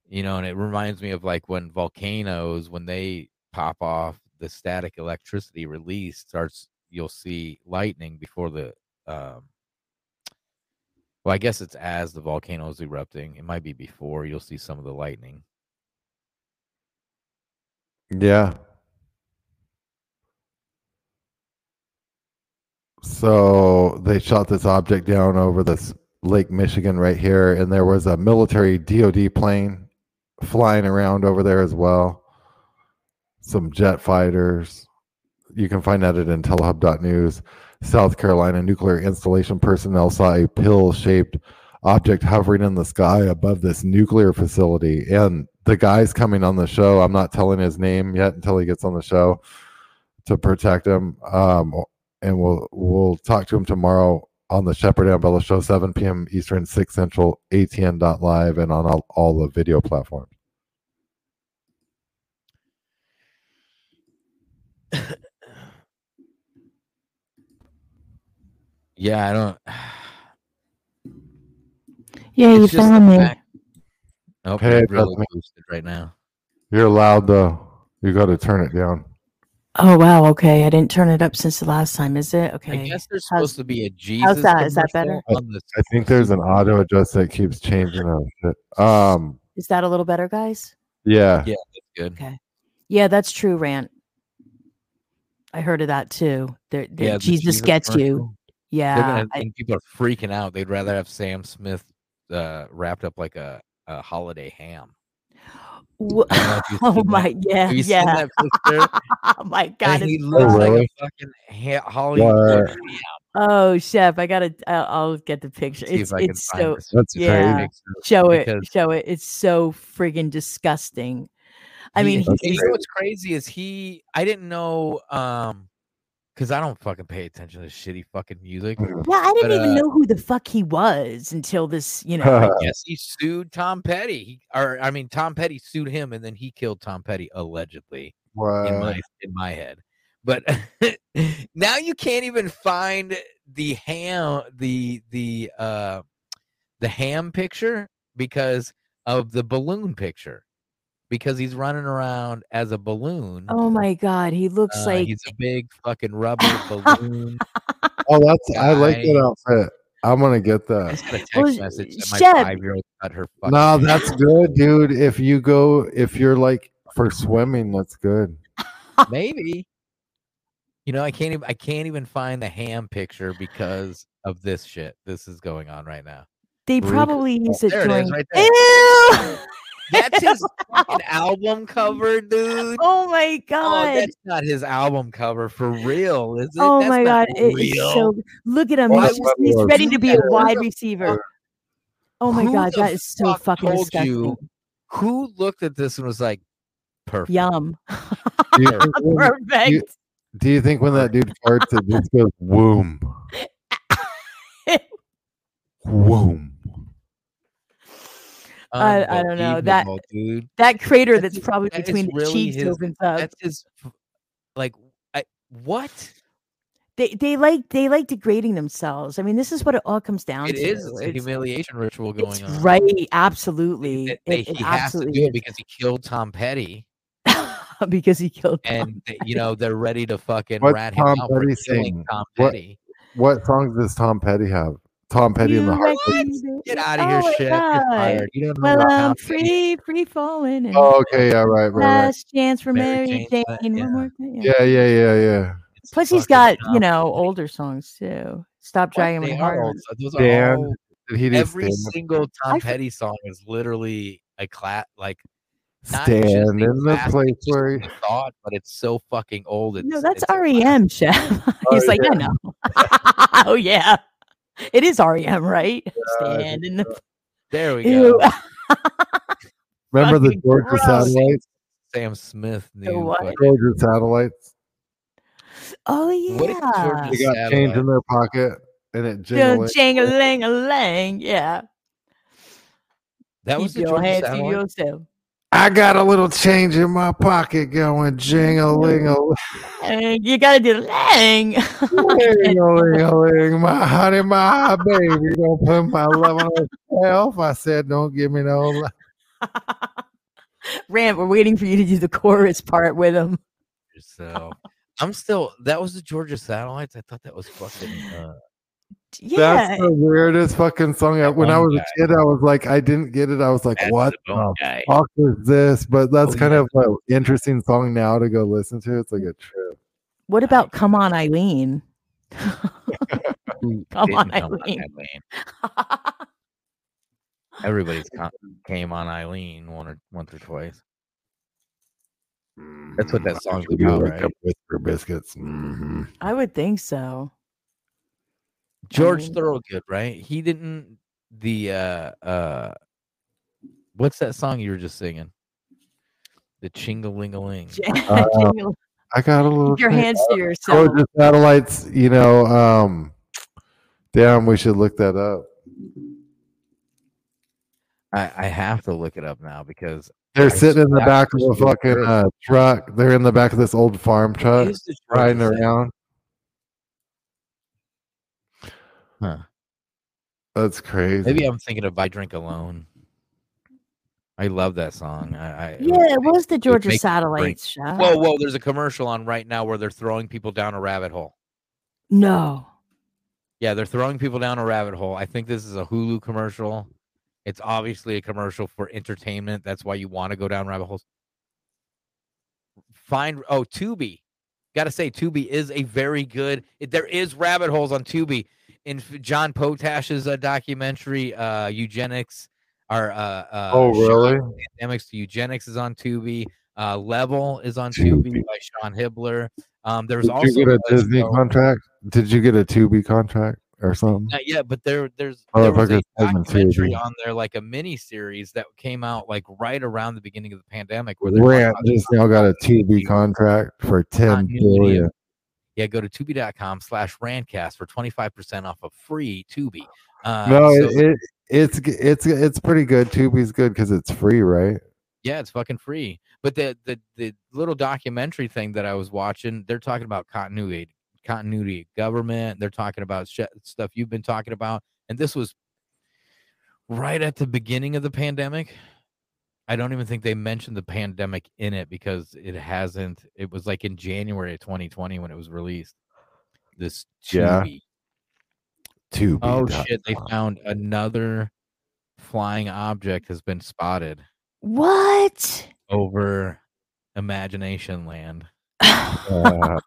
You know, and it reminds me of like when volcanoes when they pop off, the static electricity release starts you'll see lightning before the um Well, I guess it's as the volcano is erupting. It might be before. You'll see some of the lightning. Yeah. So they shot this object down over this Lake Michigan right here, and there was a military DoD plane flying around over there as well. Some jet fighters. You can find that at intellihub.news. South Carolina nuclear installation personnel saw a pill shaped object hovering in the sky above this nuclear facility. And the guy's coming on the show. I'm not telling his name yet until he gets on the show to protect him. Um, and we'll we'll talk to him tomorrow on the Shepard Ambellas Show, 7 p.m. Eastern, 6 Central, ATN.live, and on all, all the video platforms. Yeah, I don't. Yeah, you It's just found me. fact- Nope, Hey, you're really boosted right now. You're loud though. You got to turn it down. Oh wow, okay. I didn't turn it up since the last time, is it? Okay. I guess there's How's- supposed to be a Jesus. How's that? Is that better? on the I think there's an auto adjust that keeps changing. Our shit. Um, Is that a little better, guys? yeah. Yeah, that's good. Okay. Yeah, that's true, Rant. I heard of that too. There, there- Yeah, the Jesus, Jesus gets you. commercial. They're Yeah. gonna, I- and people are freaking out. They'd rather have Sam Smith uh, wrapped up like a, a holiday ham. Wha- I don't know if you've oh seen that. my, yeah, Have you seen yeah. oh my god, And he it's looks so- like a fucking ha- Hollywood. What? Oh, chef, I gotta. I'll, I'll get the picture. See if It's it's so That's yeah. crazy. Show it, because- show it. It's so friggin' disgusting. I He- mean, and he's, you know what's crazy is he. I didn't know, um, because I don't fucking pay attention to shitty fucking music. yeah, I didn't but, even uh, know who the fuck he was until this. You know, I guess he sued Tom Petty. He, or I mean, Tom Petty sued him, and then he killed Tom Petty allegedly. in What? my in my head. But now you can't even find the ham the the uh the ham picture because of the balloon picture. Because he's running around as a balloon. oh my god, he looks Uh, like he's a big fucking rubber balloon. Oh, that's I like guy. that outfit. I'm gonna get I just that. got a text Well, message that my Shep. five year old got her fucking No, that's good, dude. If you go, if you're like for swimming, that's good. maybe. You know, I can't even I can't even find the ham picture because of this shit. This is going on right now. they Freak. probably use it There it is, during. right there. Ew! That's his oh fucking album cover, dude. Oh my Oh, god. that's not his album cover for real, is it? Oh That's my god, it- it's real. so look at him. Why He's, just, he's ready to be a wide receiver. Oh my Who god, that is so fuck fucking told disgusting. you? Who looked at this and was like, perfect? Yum. You, Perfect. you- do you think when that dude farts, it just goes womb, womb? I, um, I don't know that dude. that crater That's that's probably that is between the cheeks his- opens up. That's his, like, I, what? They they like they like degrading themselves. I mean, this is what it all comes down It to. is. It's a humiliation ritual it's going on. right, absolutely. That It, they- it he has to do it is. because he killed Tom Petty, because he killed. Tom. and they- you know they're ready to fucking What's rat him Tom out for killing sing? Tom What- Petty. What songs does Tom Petty have? Tom Petty and the You Heartbreak. reckon- Get out of here, Oh my Chef. You're fired. You don't know Well, I'm um, free, free falling. And Oh, okay, yeah, right, right, right. last chance for Mary Mary Jane, Jane. One yeah. more thing. Yeah. Yeah, yeah, yeah, yeah. It's Plus, he's fucking got Tom you know older songs too. Stop dragging They my are heart. old. Those are Stand. all. He Every stand? single Tom I f- Petty song is literally a class. Like Stand in the place where. a thought, but it's so fucking old. It's, No, that's REM, chef. Oh, he's Oh, like, yeah. yeah, no. oh yeah, it is REM, right? Stand in the. There we go. Remember the Fucking Georgia gross. satellites? Sam Smith The knew. what? Georgia satellites. Oh yeah. Georgia They got change in their pocket, and it jingled. Jing a ling a lang. Yeah. That was Keep the your Georgia hands to satellite. yourself. I got a little change in my pocket going jingling a And you gotta do lang. ling my honey, my baby. Don't put my love on herself. I said, don't give me no. love. Rant, we're waiting for you to do the chorus part with him. So I'm still. That was the Georgia satellites. I thought that was fucking. Uh, Yeah. That's the weirdest fucking song. I- When I was Guy. a kid, I was like, I didn't get it. I was like, That's what the the fuck is this? But that's Oh, kind yeah. of an interesting song now to go listen to. It's like a trip. What about Come On Eileen? Who Come on, didn't come Eileen. Eileen? Everybody's com- came on Eileen one or once or twice. That's what that song's You about, like right? a Whisper Biscuits. hmm I would think so. George mean- Thorogood, right? He didn't the uh uh what's that song you were just singing? The chingalingaling. Uh, Jingle- I got a little. Keep your thing- hands to yourself. Georgia satellites. You know. Um. Damn, we should look that up. I, I have to look it up now because They're I sitting in the back of I a fucking uh, truck. They're in the back of this old farm truck, is riding around. Huh. That's crazy. Maybe I'm thinking of I Drink Alone. I love that song. I, I Yeah, it was the Georgia Satellites drink. shot. Whoa, whoa! There's a commercial on right now where they're throwing people down a rabbit hole. No. Yeah, they're throwing people down a rabbit hole. I think this is a Hulu commercial. It's obviously a commercial for entertainment. That's why you want to go down rabbit holes. Find oh Tubi. Got to say Tubi is a very good. it- there is rabbit holes on Tubi. In John Potash's uh, documentary, uh, eugenics, or uh, uh, Oh, really? Pandemics to eugenics is on Tubi. Uh, Level is on Tubi by Sean Hibbler. Um, there's Did also you get a Disney show- contract? Did you get a Tubi contract or something? Not yet, but there there's Oh, there was a could send them to documentary on there, like a mini series that came out like right around the beginning of the pandemic, where they're talking Rant about just now got a Tubi contract for ten billion. Of- yeah, go to tubi.com slash rantcast for 25% off of free Tubi. Uh, no, so- it, it it's it's it's pretty good. Tubi's good because it's free, right? Yeah, it's fucking free. But the the the little documentary thing that I was watching, they're talking about continuity, continuity of government. They're talking about sh- stuff you've been talking about, and this was right at the beginning of the pandemic. I don't even think they mentioned the pandemic in it because it hasn't. It was like in January of 2020 when it was released. This Yeah. Tubi. Tubi. Oh dot shit! They found another flying object has been spotted What? over Imagination Land. Uh,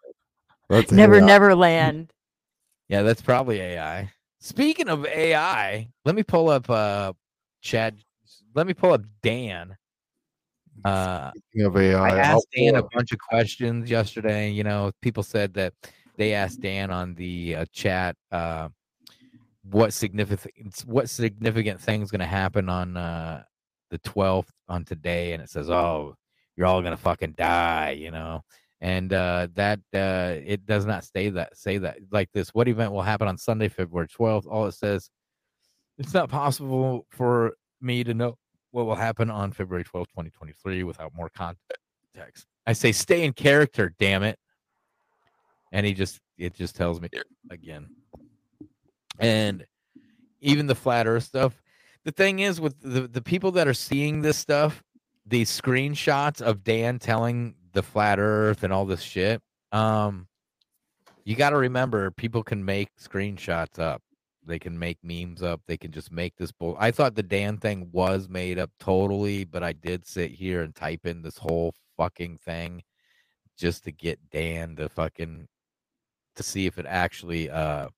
that's Never, AI. never land. Yeah, that's probably AI. Speaking of AI, let me pull up uh Chad. Let me pull up Dan. Uh Speaking of AI, I asked Dan a bunch of questions yesterday. You know, people said that they asked Dan on the uh, chat uh, what significant what significant thing's going to happen on uh, the 12th on today, and it says, "Oh, you're all going to fucking die," you know. And uh, that uh, it does not say that say that like this. What event will happen on Sunday, February 12th? All it says, it's not possible for me to know what will happen on February 12th, 2023 without more context. I say stay in character, damn it. And he just it just tells me again. And even the flat earth stuff. The thing is with the, the people that are seeing this stuff, these screenshots of Dan telling the flat earth and all this shit, um, you got to remember people can make screenshots up. They can make memes up. They can just make this bull. I thought the Dan thing was made up totally, but I did sit here and type in this whole fucking thing just to get Dan to fucking to see if it actually uh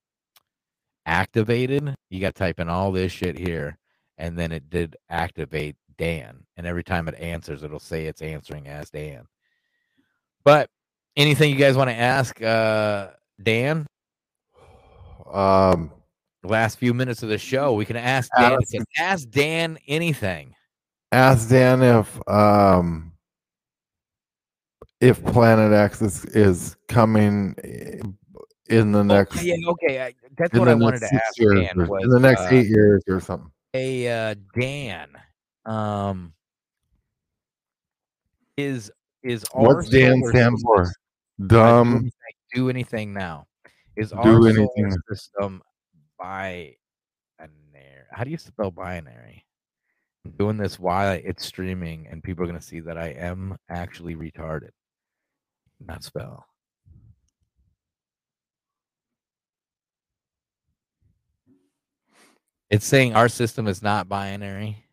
activated. You got to type in all this shit here, and then it did activate Dan. And every time it answers, it'll say it's answering as Dan. But anything you guys want to ask uh Dan? Um, last few minutes of the show, we can ask Dan. Ask- says, ask Dan anything. ask Dan if um if Planet X is, is coming eh, in the next Yeah, okay. I, that's what I wanted to ask Dan. or- Was, in the next uh, eight years or something. Hey, uh, Dan. Um, is is our What's Dan stand for? Dumb. do anything now? Is Do our solar anything. system binary? How do you spell binary? I'm doing this while it's streaming, and people are going to see that I am actually retarded. Not spell. It's saying our system is not binary.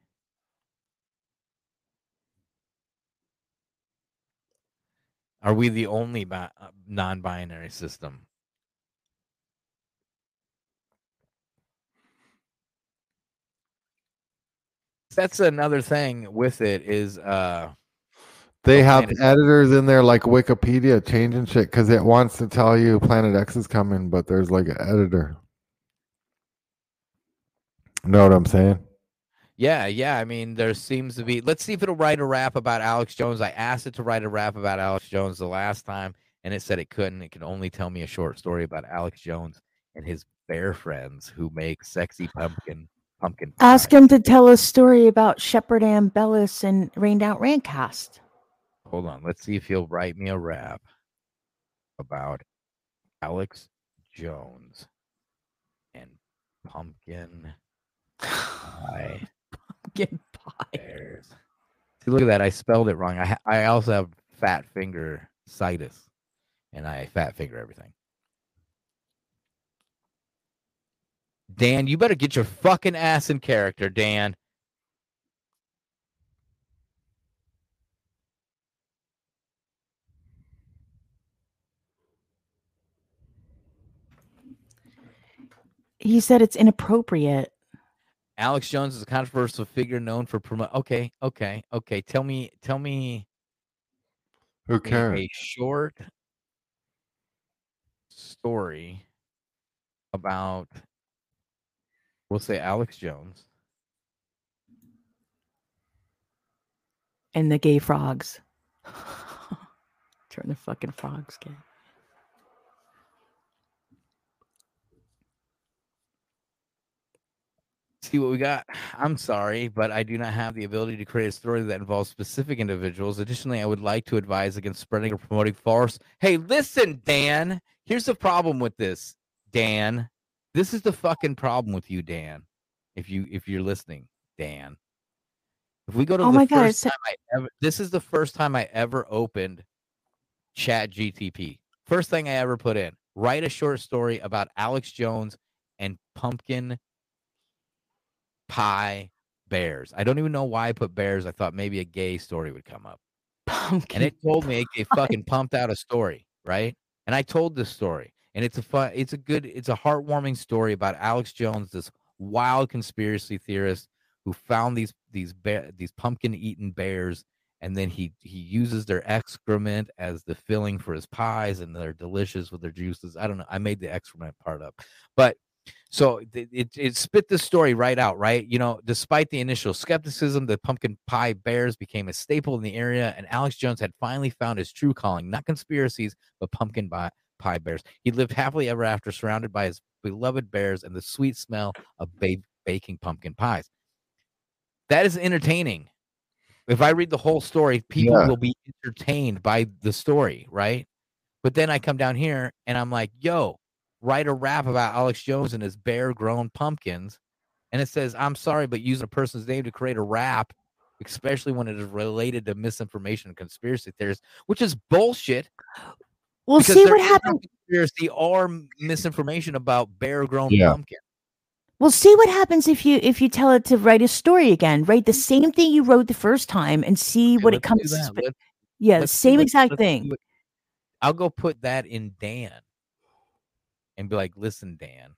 Are we the only bi- uh, non-binary system? That's another thing with it is uh They have Planet- editors in there like Wikipedia changing shit because it wants to tell you Planet X is coming, but there's like an editor. Know what I'm saying? Yeah, yeah. I mean, there seems to be. Let's see if it'll write a rap about Alex Jones. I asked it to write a rap about Alex Jones the last time, and it said it couldn't. It could only tell me a short story about Alex Jones and his bear friends who make sexy pumpkin pumpkin. Ask him to tell a story about Shepard Ambellas and Rained Out Rantcast. Hold on. Let's see if he'll write me a rap about Alex Jones and pumpkin pie. Pumpkin pie. Bears. See, look at that. I spelled it wrong. I I also have fat finger situs, and I fat finger everything. Dan, you better get your fucking ass in character, Dan. He said it's inappropriate. Alex Jones is a controversial figure known for promote. Okay, okay, okay. Tell me, tell me Who a- cares? a short story about, we'll say Alex Jones. And the gay frogs. Turn the fucking frogs gay. See what we got. I'm sorry, but I do not have the ability to create a story that involves specific individuals. Additionally, I would like to advise against spreading or promoting false. Hey, listen, Dan. Here's the problem with this, Dan. This is the fucking problem with you, Dan. If you if you're listening, Dan. If we go to Oh the my God, first time I ever, this is the first time I ever opened Chat GTP. First thing I ever put in. Write a short story about Alex Jones and pumpkin pie bears. I don't even know why I put bears. I thought maybe a gay story would come up. Pumpkin and it told me it, it fucking pumped out a story, right? And I told this story, and it's a fun, it's a good, it's a heartwarming story about Alex Jones, this wild conspiracy theorist who found these these bear, these pumpkin eaten bears, and then he he uses their excrement as the filling for his pies, and they're delicious with their juices. I don't know. I made the excrement part up, but so it, it, it spit the story right out, right? You know, despite the initial skepticism, the pumpkin pie bears became a staple in the area, and Alex Jones had finally found his true calling, not conspiracies, but pumpkin pie, pie bears. He lived happily ever after, surrounded by his beloved bears and the sweet smell of ba- baking pumpkin pies. That is entertaining. If I read the whole story, people Yeah. will be entertained by the story, right? But then I come down here and I'm like, yo, write a rap about Alex Jones and his bear grown pumpkins. And it says, I'm sorry, but using a person's name to create a rap, especially when it is related to misinformation and conspiracy theories, which is bullshit. Well, because see what happens. Conspiracy or misinformation about bear grown Yeah. pumpkin. Well, see what happens if you if you tell it to write a story again. Write the mm-hmm. same thing you wrote the first time and see what it comes. that. sp- Let's- yeah, the let's see same exact let's see thing. I'll go put that in Dan and be like, listen, Dan,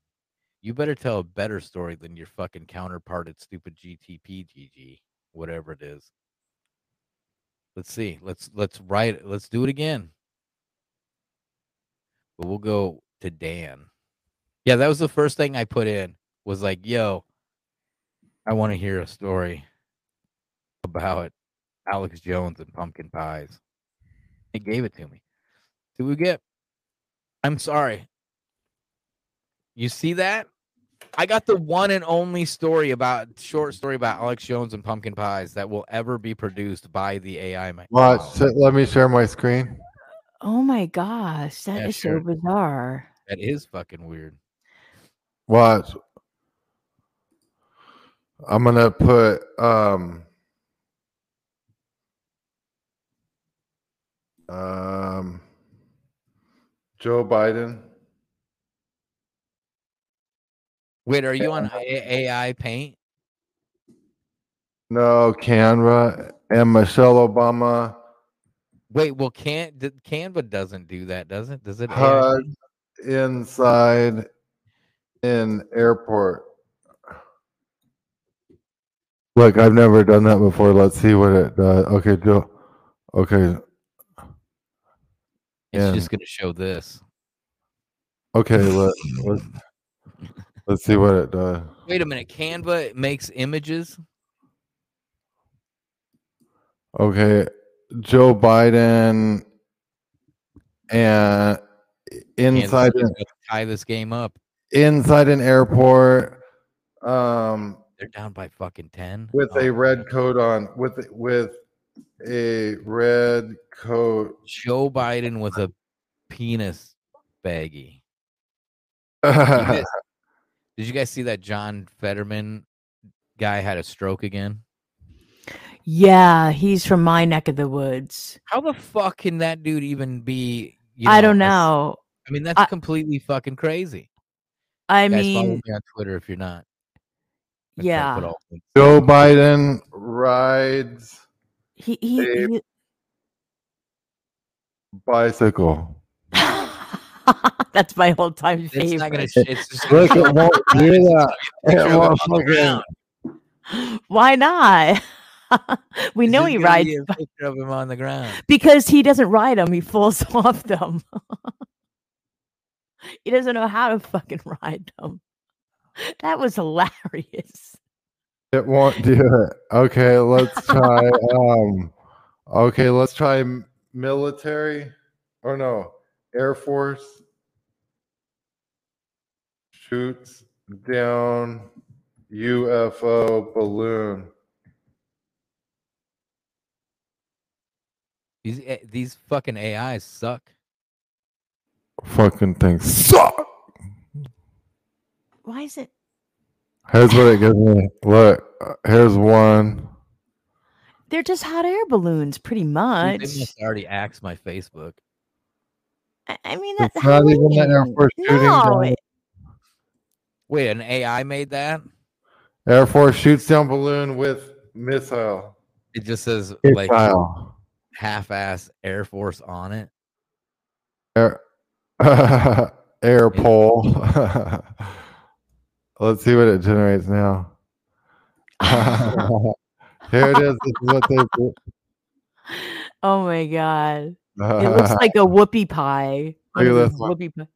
you better tell a better story than your fucking counterpart at stupid GTP GG, whatever it is. Let's see. Let's let's write it. Let's do it again. But we'll go to Dan. Yeah, that was the first thing I put in. Was like, yo, I want to hear a story about Alex Jones and pumpkin pies. It gave it to me. What we get. I'm sorry. You see that? I got the one and only story about short story about Alex Jones and pumpkin pies that will ever be produced by the AI. Watch. model. Let me share my screen. Oh my gosh, that is Yeah, sure. so bizarre. That is fucking weird. Watch. I'm gonna put um um Joe Biden Wait, are you on AI Paint? No, Canva and Michelle Obama. Wait, well, can Canva doesn't do that, does it? Does it? HUD inside in airport. Look, I've never done that before. Let's see what it does. Okay, Joe. Okay. It's And- just gonna show this. Okay, let, let's let's see what it does. Wait a minute, Canva makes images. Okay, Joe Biden and inside Kansas City's an, gonna tie this game up. inside an airport um They're down by fucking ten. with Oh, a red coat on with with a red coat. Joe Biden with a penis baggie. You guys- Did you guys see that John Fetterman guy had a stroke again? Yeah, he's from my neck of the woods. How the fuck can that dude even be? You I don't know. I mean, that's I- completely fucking crazy. I Guys, follow mean, me on Twitter if you're not. I try to yeah. put all links- Joe Biden rides He he, a he bicycle. that's my whole time favorite. It's not gonna. sh- It's just Look, it won't do that. It won't fucking- Why not? we know he rides be a picture of him on the ground. because he doesn't ride them. He falls off them. he doesn't know how to fucking ride them. That was hilarious. It won't do it. Okay, let's try. um, okay, let's try military or no, Air Force shoots down UFO balloon. These these fucking AIs suck. Fucking things suck. Why is it? Here's what it gives me. Look, uh, here's one. They're just hot air balloons, pretty Dude, much. They must already axe my Facebook. I, I mean, that's It's not even the Air Force shooting No, it- Wait, an AI made that? Air Force shoots down balloon with missile. It just says Missile. like half-ass Air Force on it. Air, air pole. Let's see what it generates now. Here it is. This is what they do. oh my god, it looks like a whoopie pie. Look at those this whoopie pie.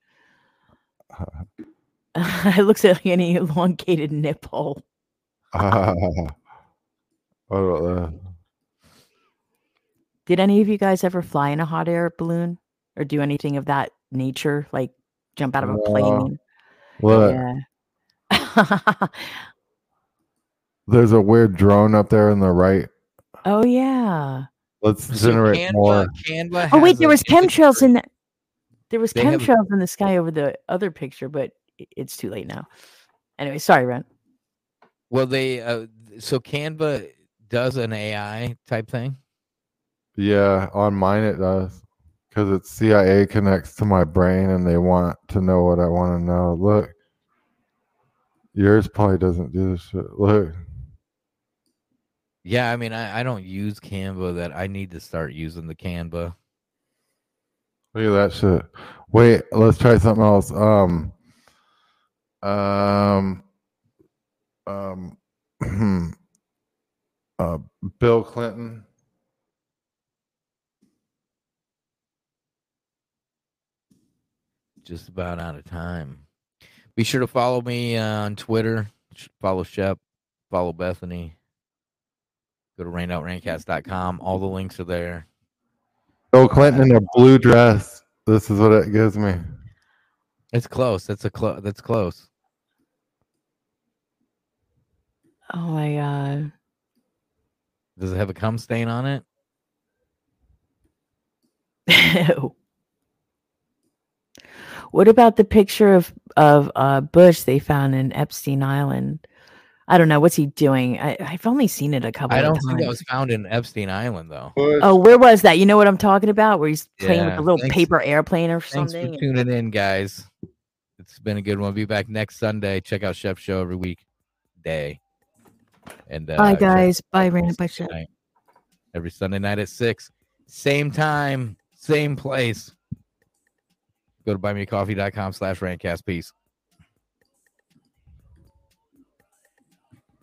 it looks like an elongated nipple. what about that? Did any of you guys ever fly in a hot air balloon or do anything of that nature, like jump out of a No. plane? Look, Yeah. there's a weird drone up there in the right. oh yeah. Let's So generate Canva, more. Canva Oh wait, there was chemtrails in that. There was They have chemtrails in the sky over the other picture, but it's too late now. Anyway, sorry, Ren. Well, they uh, so Canva does an AI type thing. Yeah, on mine it does. Because it's CIA connects to my brain and they want to know what I want to know. Look. Yours probably doesn't do this shit. Look. Yeah, I mean, I, I don't use Canva. That I need to start using the Canva. Look at that shit. Wait, let's try something else. Um, um, um, uh, Bill Clinton. Just about out of time. Be sure to follow me uh, on Twitter. Follow Shep. Follow Bethany. Go to rainoutRaincast.com. All the links are there. Bill Clinton in a blue dress. This is what it gives me. It's close. That's a close. That's close. Oh my god. Does it have a cum stain on it? Ew. What about the picture of of uh, Bush they found in Epstein Island? I don't know what's he doing. I, I've only seen it a couple. I don't times. think that was found in Epstein Island, though. Oh, where was that? You know what I'm talking about? Where he's playing with a little thanks- paper airplane or something. Thanks for tuning in, guys. It's been a good one. Be back next Sunday. Check out Chef Show every week day. And uh, Bye, guys. Bye, Random. Bye, Chef. Every Sunday night at six. Same time, same place. Go to buymeacoffee.com slash rantcast. Peace.